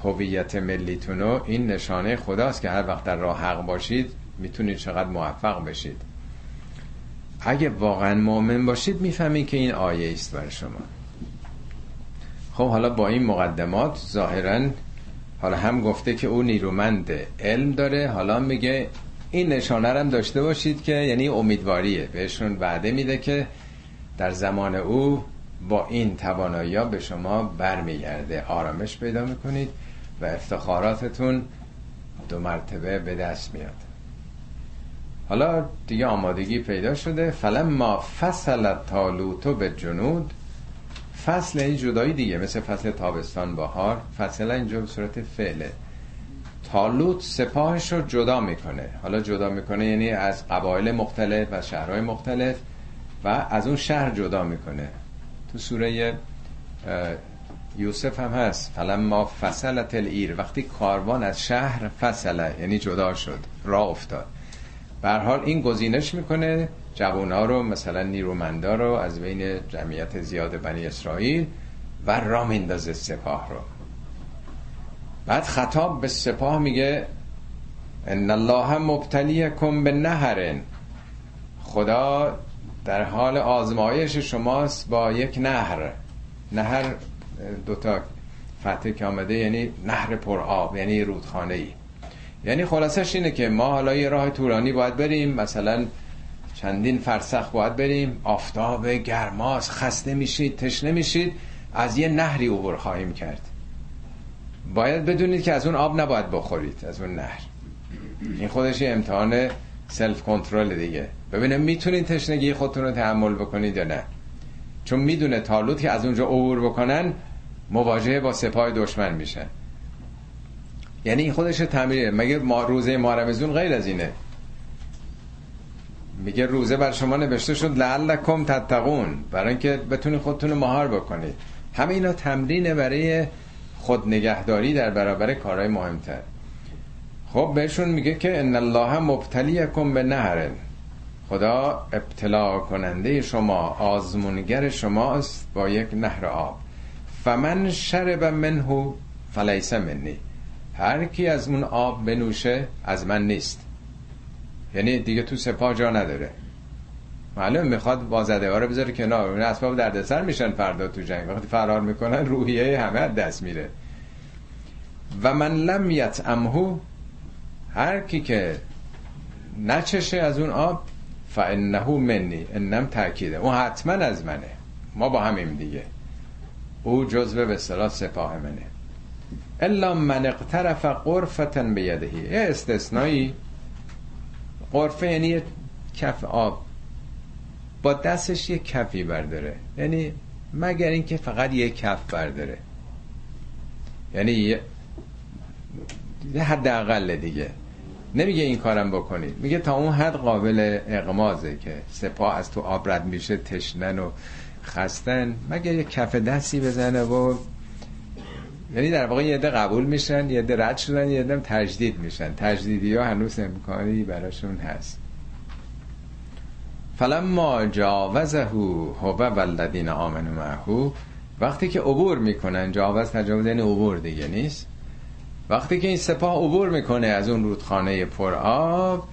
هویت ملیتونو این نشانه خداست که هر وقت در راه حق باشید می‌تونید چقدر موفق بشید. اگه واقعا مؤمن باشید می‌فهمید که این آیه است برای شما. خب حالا با این مقدمات ظاهرا حالا هم گفته که او نیرومند علم داره حالا میگه این نشانه هم داشته باشید که یعنی امیدواریه. بهشون وعده میده که در زمان او با این توانایی به شما برمیگرده. آرامش پیدا می‌کنید و افتخاراتتون دو مرتبه به دست میاد. حالا دیگه آمادگی پیدا شده. فلم ما فصل تالوتو به جنود فصل این جدایی دیگه مثل فصل تابستان بهار فصل اینجا به صورت فعله. تالوت سپاهش رو جدا می‌کنه. حالا جدا می‌کنه یعنی از قبایل مختلف و شهرهای مختلف و از اون شهر جدا می‌کنه. تو سوره یوسف هم هست. فلما فصلت الایر وقتی کاروان از شهر فصله یعنی جدا شد راه افتاد. به حال این گزینش می‌کنه. جوونا رو مثلا نیرومندا رو از بین جمعیت زیاد بنی اسرائیل و را میندازه سپاه رو. بعد خطاب به سپاه میگه ان الله مبتلیکم به نهرن خدا در حال آزمایش شماست با یک نهر. نهر دوتا فتح که آمده یعنی نهر پر آب یعنی رودخانه ای یعنی خلاصش اینه که ما حالا یه راه تورانی باید بریم مثلا چندین فرسخ باید بریم آفتاب گرماس خسته میشید تشنه میشید از یه نهری عبور خواهیم کرد. باید بدونید که از اون آب نباید بخورید از اون نهر. این خودش یه امتحان سلف کنترل دیگه. ببینم می‌تونید تشنگی خودتون رو تحمل بکنید یا نه. چون می‌دونه تالوت که از اونجا عبور بکنن مواجهه با سپاه دشمن میشن یعنی این خودش تعمیره. مگه ما روزه مارمزون غیر از اینه؟ میگه روزه بر شما نوشته شد لعلکم تتقون. برای اینکه بتونید خودتون مهار بکنید. همه اینا تمرینه برای خود نگهداری در برابر کارهای مهمتر. خب بهشون میگه که ان الله مبتلیکم به نهر. خدا ابتلا کننده شما آزمونگر شماست با یک نهر آب. فمن شرب منه فلیس منی. هر کی از اون آب بنوشه از من نیست. یعنی دیگه تو سپاه جا نداره. معلوم می‌خواد بازده ها رو بذاره کنار. اون اسباب دردسر میشن فردا تو جنگ. وقتی فرار می‌کنن روحیه همه دست میره. و من لم یتعمهو هر کی که نچشه از اون آب فانه منی انم تاکیده. اون حتما از منه. ما با همیم دیگه. او جزو به صلاح سپاه منه. الا من اقترف قرفتن به یدهی استثنایی. قرفه یعنی کف آب. با دستش یه کفی برداره. یعنی مگر اینکه فقط یه کف برداره. یعنی یه حد اقل دیگه. نمیگه این کارم بکنید. میگه تا اون حد قابل اقمازه که سپاه از تو آب رد میشه تشنن و خستن. مگه یه کف دستی بزنه و یعنی در واقع یه عده قبول میشن یه عده رد شدن یه عده تجدید میشن. تجدیدی ها هنوز امکانی براشون هست. فلما جاوزه هو والذین آمنوا معه وقتی که عبور می‌کنن جاوز تجاوز یعنی عبور دیگه نیست. وقتی که این سپاه عبور می‌کنه از اون رودخانه پر آب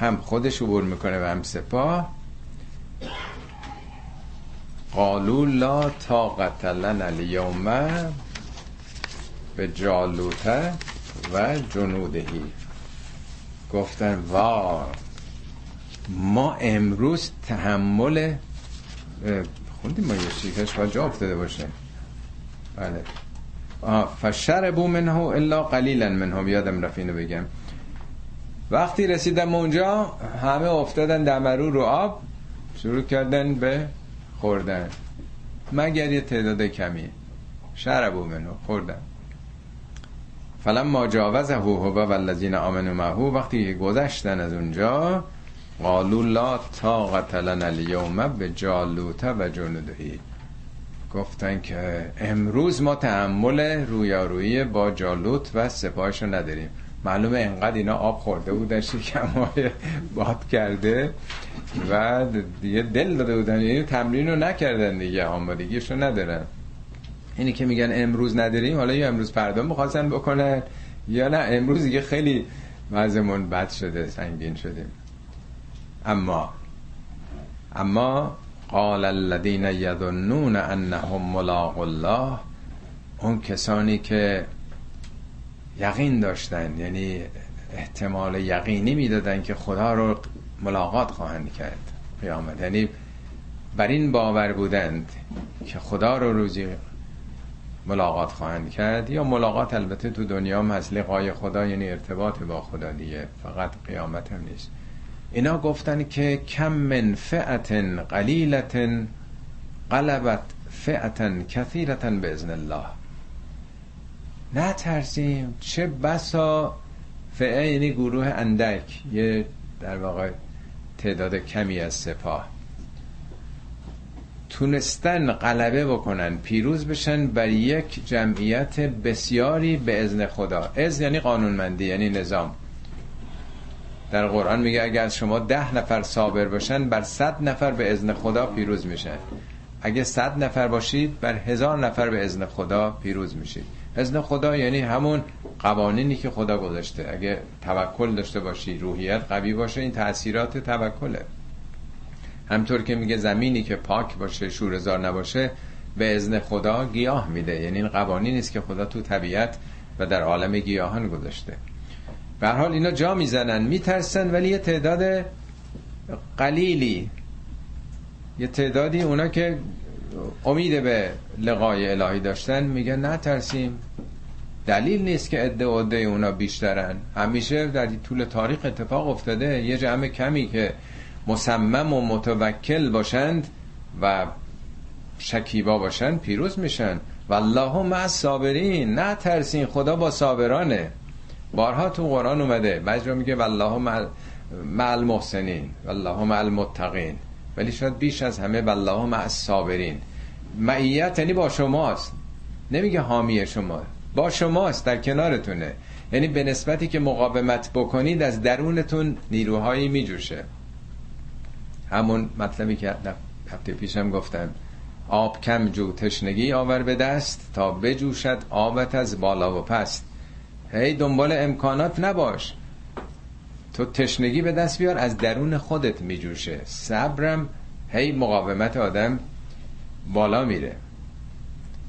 هم خودش عبور می‌کنه و هم سپاه. قالو لا طاقت لنا اليوم به جالوته و جنودهی گفتن وا ما امروز تحمل خوندیم ما یه شیخش جا افتاده باشه. بله. فشربو منه الا قلیلا منهم. یادم رفت بگم. وقتی رسیدم اونجا همه افتادن دمرو رو آب شروع کردن به خوردن. مگر یه تعداد کمی. شربو منو خوردن. فلما جاوزه هو و والذین آمنوا معه وقتی گذشتن از اونجا قالوا لا طاقت لنا اليوم به جالوت و جنودهی گفتن که امروز ما تحمل رویارویی با جالوت و سپاهشو نداریم. معلومه انقدر اینا آب خورده بودن شکمای باد کرده و دیگه دل داده بودن. یعنی تمرین رو نکردن دیگه آمادگیشو ندارن. اینی که میگن امروز نداریم حالا یا امروز فردا می‌خواستن بکنن یا نه امروز دیگه خیلی وضعمون بد شده سنگین شدیم اما اما قال الذين یظنون انهم ملاق الله اون کسانی که یقین داشتن یعنی احتمال یقینی می‌دادن که خدا رو ملاقات خواهند کرد قیامت. یعنی بر این باور بودند که خدا رو روزی ملاقات خواهند کرد یا ملاقات البته تو دنیا هم هست. لقای خدا یعنی ارتباط با خدا دیگه فقط قیامت هم نیست. اینا گفتن که کم من فعت قلیلت قلبت فعتا کثیرتا به ازن الله. ترسیم چه بسا فعه یعنی گروه اندک یه در واقع تعداد کمی از سپاه. تونستن غلبه بکنن پیروز بشن بر یک جمعیت بسیاری به ازن خدا. از یعنی قانونمندی یعنی نظام. در قرآن میگه اگر از شما ده نفر صابر باشن بر صد نفر به ازن خدا پیروز میشن اگه صد نفر باشید بر هزار نفر به ازن خدا پیروز میشید. ازن خدا یعنی همون قوانینی که خدا گذاشته. اگه توکل داشته باشی روحیت قوی باشه این تاثیرات توکله. همطور که میگه زمینی که پاک باشه شورزار نباشه به ازن خدا گیاه میده. یعنی این قوانین است که خدا تو طبیعت و در عالم گیاهان گذاشته. به حال اینا جا می‌زنن. میترسن ولی یه تعداد قلیلی یه تعدادی اونا که امید به لقای الهی داشتن میگن نه ترسیم دلیل نیست که عده عده اونا بیشترن. همیشه در طول تاریخ اتفاق افتاده. یه جمع کمی که مصمم و متوکل باشند و شکیبا باشند پیروز میشن. والله مع صابرین. نه ترسین خدا با صابرانه. بارها تو قرآن اومده. بعضی میگه والله مع المحسنین والله مع المتقین. ولی شاید بیش از همه والله مع الصابرین. معیت یعنی با شماست. نمیگه حامی شما. با شماست در کنارتونه. یعنی به نسبتی که مقاومت بکنید از درونتون نیروهایی میجوشه. همون مطلبی که هفته پیشم گفتم. آب کم جو تشنگی آور به دست. تا بجوشد آبت از بالا و پست. هی دنبال امکانات نباش. تو تشنگی به دست بیار از درون خودت میجوشه. صبرم هی مقاومت آدم بالا میره.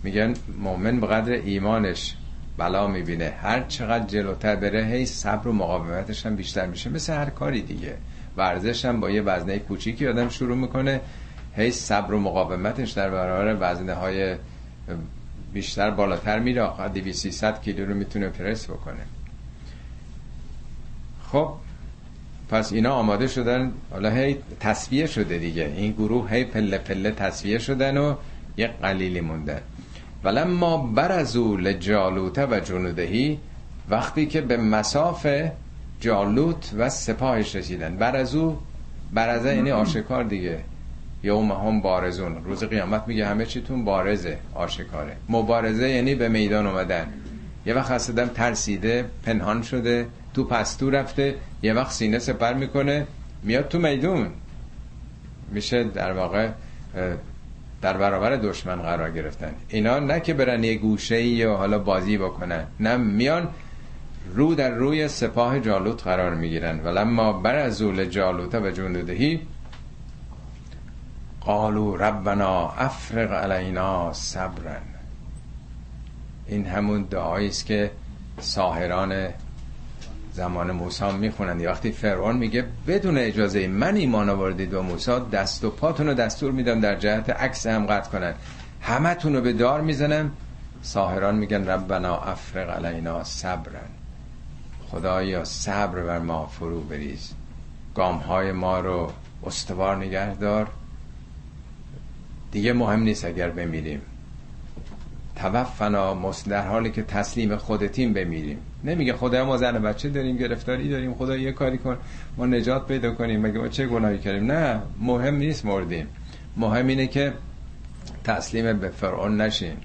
میگن مؤمن به قدر ایمانش بلا می‌بینه. هر چقدر جلوتر بره هی صبر و مقاومتش هم بیشتر میشه. مثل هر کاری دیگه. ورزش هم با یه وزنه کوچیکی آدم شروع می‌کنه هی صبر و مقاومتش در برابر وزنه های بیشتر بالاتر میره. آقا 200 کیلو رو می‌تونه پرس بکنه. خب پس اینا آماده شدن. حالا هی تصویه شده دیگه. این گروه هی پله پله تصویه شدن و یه قلیلی موندن ولما برزو لجالوت و جنودهی وقتی که به مساف جالوت و سپاهش رسیدن. برزو برزه یعنی آشکار دیگه. یوم هم بارزون. روز قیامت میگه همه چیتون بارزه آشکاره. مبارزه یعنی به میدان اومدن. یه وقت حسدم ترسیده پنهان شده تو پستو رفته یه وقت سینه سپر می‌کنه میاد تو میدون. میشه در واقع در برابر دشمن قرار گرفتن. اینا نه که برن یه گوشه یا حالا بازی بکنن. نه میان رو در روی سپاه جالوت قرار می‌گیرن. ولما بر از جالوت و جندودهی قالو ربنا افرق علینا صبرن. این همون دعایی است که ساهران زمان موسی می‌خونن وقتی فرعون میگه بدون اجازه من ایمان آوردید و موسی دست و پاتون رو دستور میدم در جهت عکس هم قطع کنن. همه رو به دار می‌زنم. ساهران میگن ربنا افرق علینا صبرن. خدایا صبر بر ما فرو بریز. گام های ما رو استوار نگهدار. دیگه مهم نیست اگر بمیریم. توفنا در حالی که تسلیم خودتیم بمیریم. نمیگه خدا ما زن بچه داریم گرفتاری داریم خدا یه کاری کن ما نجات پیدا کنیم. مگه ما چه گناهی کردیم؟ نه مهم نیست مردیم. مهم اینه که تسلیم به فرعون نشیم.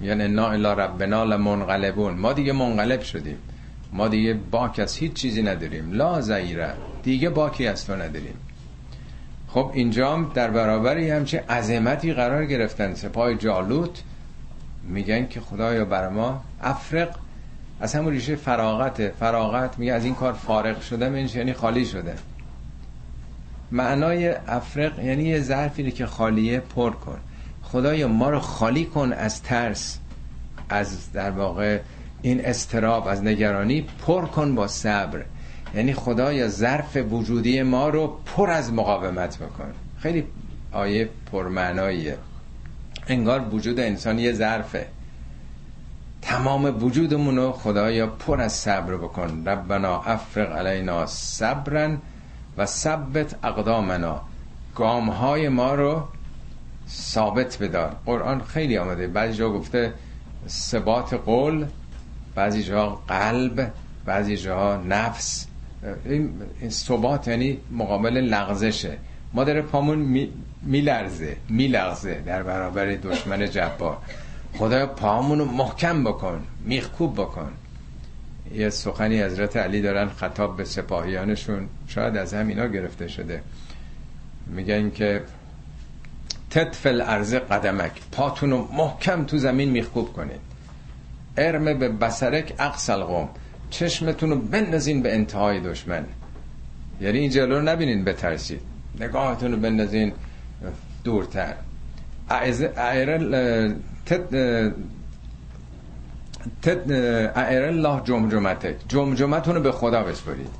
یعنی انا الا ربنا لمنقلبون. ما دیگه منقلب شدیم. ما دیگه باک از هیچ چیزی نداریم. لا زیره دیگه باکی از تو نداریم. خب اینجا در برابر همچه عظمتی قرار گرفتن. سپاه جالوت میگن که خدایا بر ما افرق. از همون ریشه فراغت. فراغت میگه از این کار فارغ شدم یعنی خالی شده. معنای افرق یعنی یه ظرفی که خالیه پر کن. خدایا ما رو خالی کن از ترس از در واقع این استراب از نگرانی پر کن با صبر. یعنی خدایا ظرف وجودی ما رو پر از مقاومت بکن. خیلی آیه پرمعناییه. انگار وجود انسان یه ظرفه. تمام وجودمون رو خدایا پر از صبر بکن. ربنا افرق علینا صبرن و ثبت اقدامنا. گام های ما رو ثابت بدار. قرآن خیلی آمده. بعضی جا گفته ثبات قول بعضی جا قلب بعضی جا نفس. این ثبات یعنی مقابل لغزشه. ما داره پامون میلرزه میلغزه در برابر دشمن جبار. خدا پامون رو محکم بکن میخکوب بکن. یه سخنی حضرت علی دارن خطاب به سپاهیانشون. شاید از همینا گرفته شده. میگن که تطفل ارز قدمک پاتون رو محکم تو زمین میخکوب کنید. ارم به بسرک اقصل قوم چشمتون رو بندازین به انتهای دشمن. یعنی این جلو رو نبینین بترسید. نگاهتون رو بندازین دورتر. اعر الله جمجمتک. جمجمتون رو به خدا بسپرید.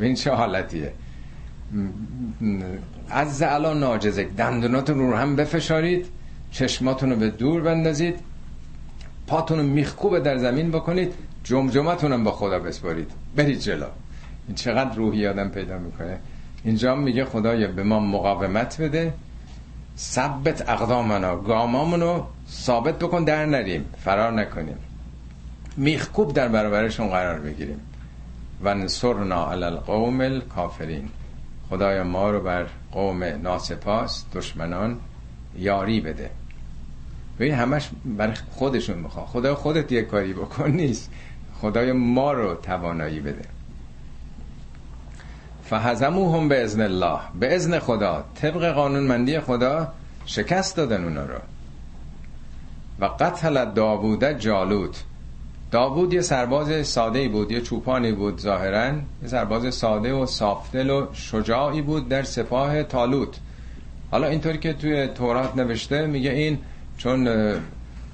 این چه حالتیه؟ از الان ناجزک. دندوناتون رو هم بفشارید. چشماتون رو به دور بندازید. پاتون رو میخکوبه در زمین بکنید. جمجمتون هم به خدا بسپارید. برید جلو. این چقدر روحی آدم پیدا می‌کنه. اینجا میگه خدایا به ما مقاومت بده. ثبت اقدامنا گامامونو ثابت بکن در نریم. فرار نکنیم. میخکوب در برابرشون قرار بگیریم. و نصرنا علی القوم الکافرین. خدایا ما رو بر قوم ناسپاس دشمنان یاری بده. این همش برای خودشون می‌خواد. خدا خودت یه کاری بکن نیست. خدای ما رو توانایی بده. فهزموهم به ازن الله. به ازن خدا. طبق قانونمندی خدا شکست دادن اونا رو. و قتل داوود جالوت. داوود یه سرباز ساده بود یه چوپانی بود ظاهرا. یه سرباز ساده و صافدل و شجاعی بود در سپاه تالوت. حالا اینطوری که توی تورات نوشته میگه این چون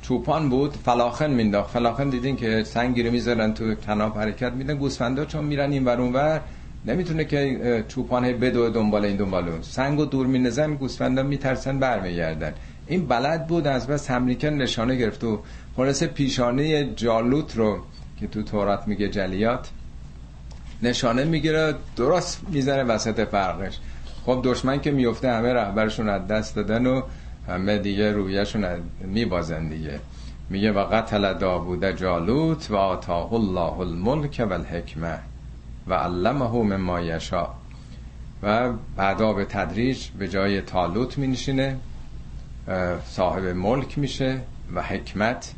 چوپان بود فلاخن مینداخت. فلاخن دیدین که سنگی رو می‌ذارن تو تناب حرکت میدن گوسفندا چون میرن این ور ور نمی‌تونه که چوپان بدو دنبال این دنبال اون. سنگ و دور مینزن گوسفندا میترسن برمیگردن. این بلد بود از بس همریکن نشانه گرفت و خلاصه پیشانه جالوت رو که تو تورات میگه جلیات نشانه می‌گیره درست می‌زنه وسط فرقش. خب دشمن که میفته همه رهبرشون از دست دادن و همه دیگه رویشون میبازن دیگه. میگه و قتل داوود جالوت و آتاه الله الملک و الحکمه و علمه مما یشا. و بعدا به تدریج به جای تالوت می نشینه صاحب ملک میشه و حکمت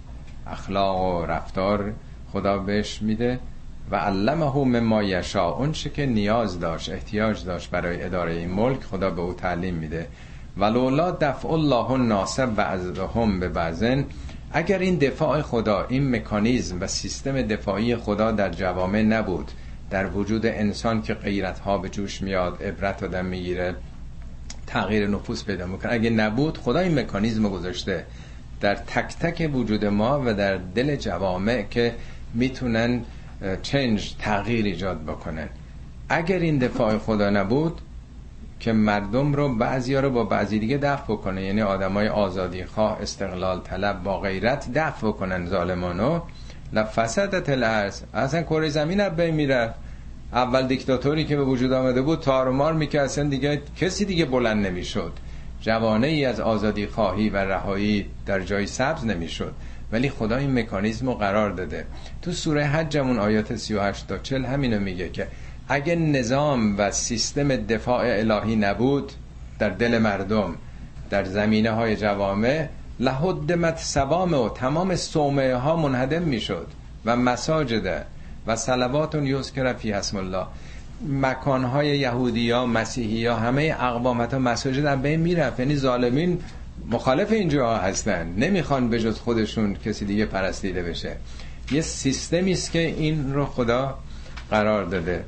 اخلاق و رفتار خدا بهش میده. و علمه مما یشا اون که نیاز داشت احتیاج داشت برای اداره این ملک خدا به او تعلیم میده. ولولا دفع الله ناسب و هم به بعضن اگر این دفاع خدا این مکانیزم و سیستم دفاعی خدا در جوامع نبود در وجود انسان که غیرت ها به جوش میاد عبرت آدم می‌گیره تغییر نفوس پیدا می‌کنه اگه نبود خدا این مکانیزم گذاشته در تک تک وجود ما و در دل جوامع که می‌تونن چنج تغییر ایجاد بکنن. اگر این دفاع خدا نبود که مردم رو بعضی رو با بعضی دیگه دفع بکنه. یعنی آدمای آزادی خواه استقلال طلب با غیرت دفع بکنن ظالمانو. لفسدت الارض. اصلا کره زمین اب میره. اول دیکتاتوری که به وجود آمده بود تارمار می‌کرد. اصلا دیگه کسی دیگه بلند نمی‌شد. جوانه ای از آزادی خواهی و رهایی در جای سبز نمی‌شد. ولی خدا این مکانیزم رو قرار داده. تو سوره حجمون آیات 38 تا 40 همینو میگه که اگه نظام و سیستم دفاع الهی نبود در دل مردم در زمینه های جوامع لحدمت سوام و تمام صومعه ها منهدم می‌شد و مساجد و صلوات یذکر فی اسم الله. مکان های یهودی ها مسیحی ها همه اقوامت ها مساجد هم بین می‌رفت. یعنی ظالمین مخالف اینجا هستن. نمی‌خوان به جز خودشون کسی دیگه پرستیده بشه. یه سیستمی است که این رو خدا قرار داده.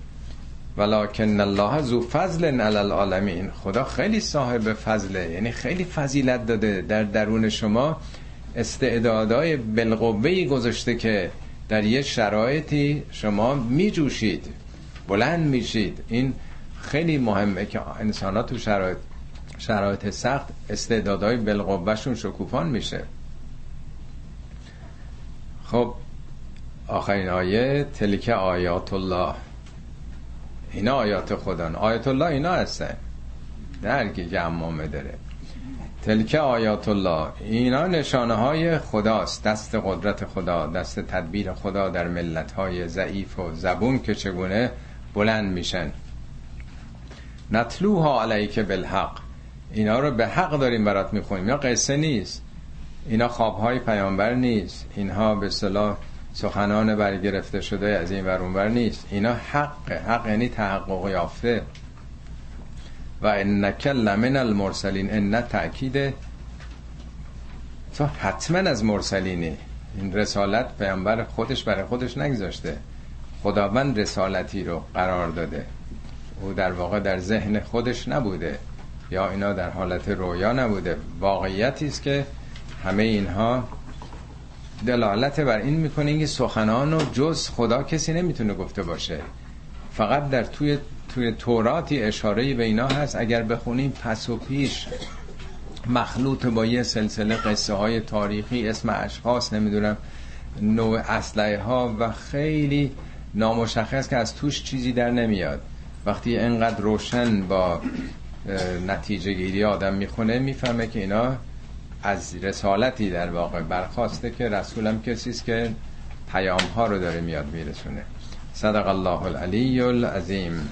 ولکن الله ذو فضل علی العالمین. خدا خیلی صاحب فضله یعنی خیلی فضیلت داده در درون شما استعدادهای بالقوه گذاشته که در یه شرایطی شما میجوشید بلند میشید. این خیلی مهمه که انسان ها تو شرایط شرایط سخت استعدادهای بالقوهشون شکوفان میشه. خب آخرین آیه تلک آیات الله اینا آیات خدا آیات الله اینا هستن. درکی که امامه داره. تلک آیات الله اینا نشانه های خداست. دست قدرت خدا دست تدبیر خدا در ملت های ضعیف و زبون که چگونه بلند میشن. نتلوها علیک بالحق. اینا رو به حق داریم برات می‌خونیم. یا قصه نیست. اینا خوابهای پیامبر نیست. اینها به صلاح سخنان برگرفته شده از این ورونور نیست. اینا حق حق یعنی تحقق یافته. و انک لمن المرسلین. ان تأکید تو حتما از مرسلینی. این رسالت پیامبر خودش برای خودش نگذاشته. خداوند رسالتی رو قرار داده. او در واقع در ذهن خودش نبوده. یا اینا در حالت رویا نبوده. واقعیتی است که همه اینها دلالت بر این می‌کنه که سخنان و جز خدا کسی نمی‌تونه گفته باشه. فقط در توی توی توراتی اشاره به اینا هست. اگر بخونیم پس و پیش مخلوط با یه سلسله قصه های تاریخی اسم اشخاص نمی‌دونم نوع اسلحه ها و خیلی نامشخص که از توش چیزی در نمیاد. وقتی انقدر روشن با نتیجه گیری آدم می‌خونه می‌فهمه که اینا از رسالتی در واقع برخواسته که رسولم کسی است که پیام ها رو داره میاد میرسونه. صدق الله العلی العظیم.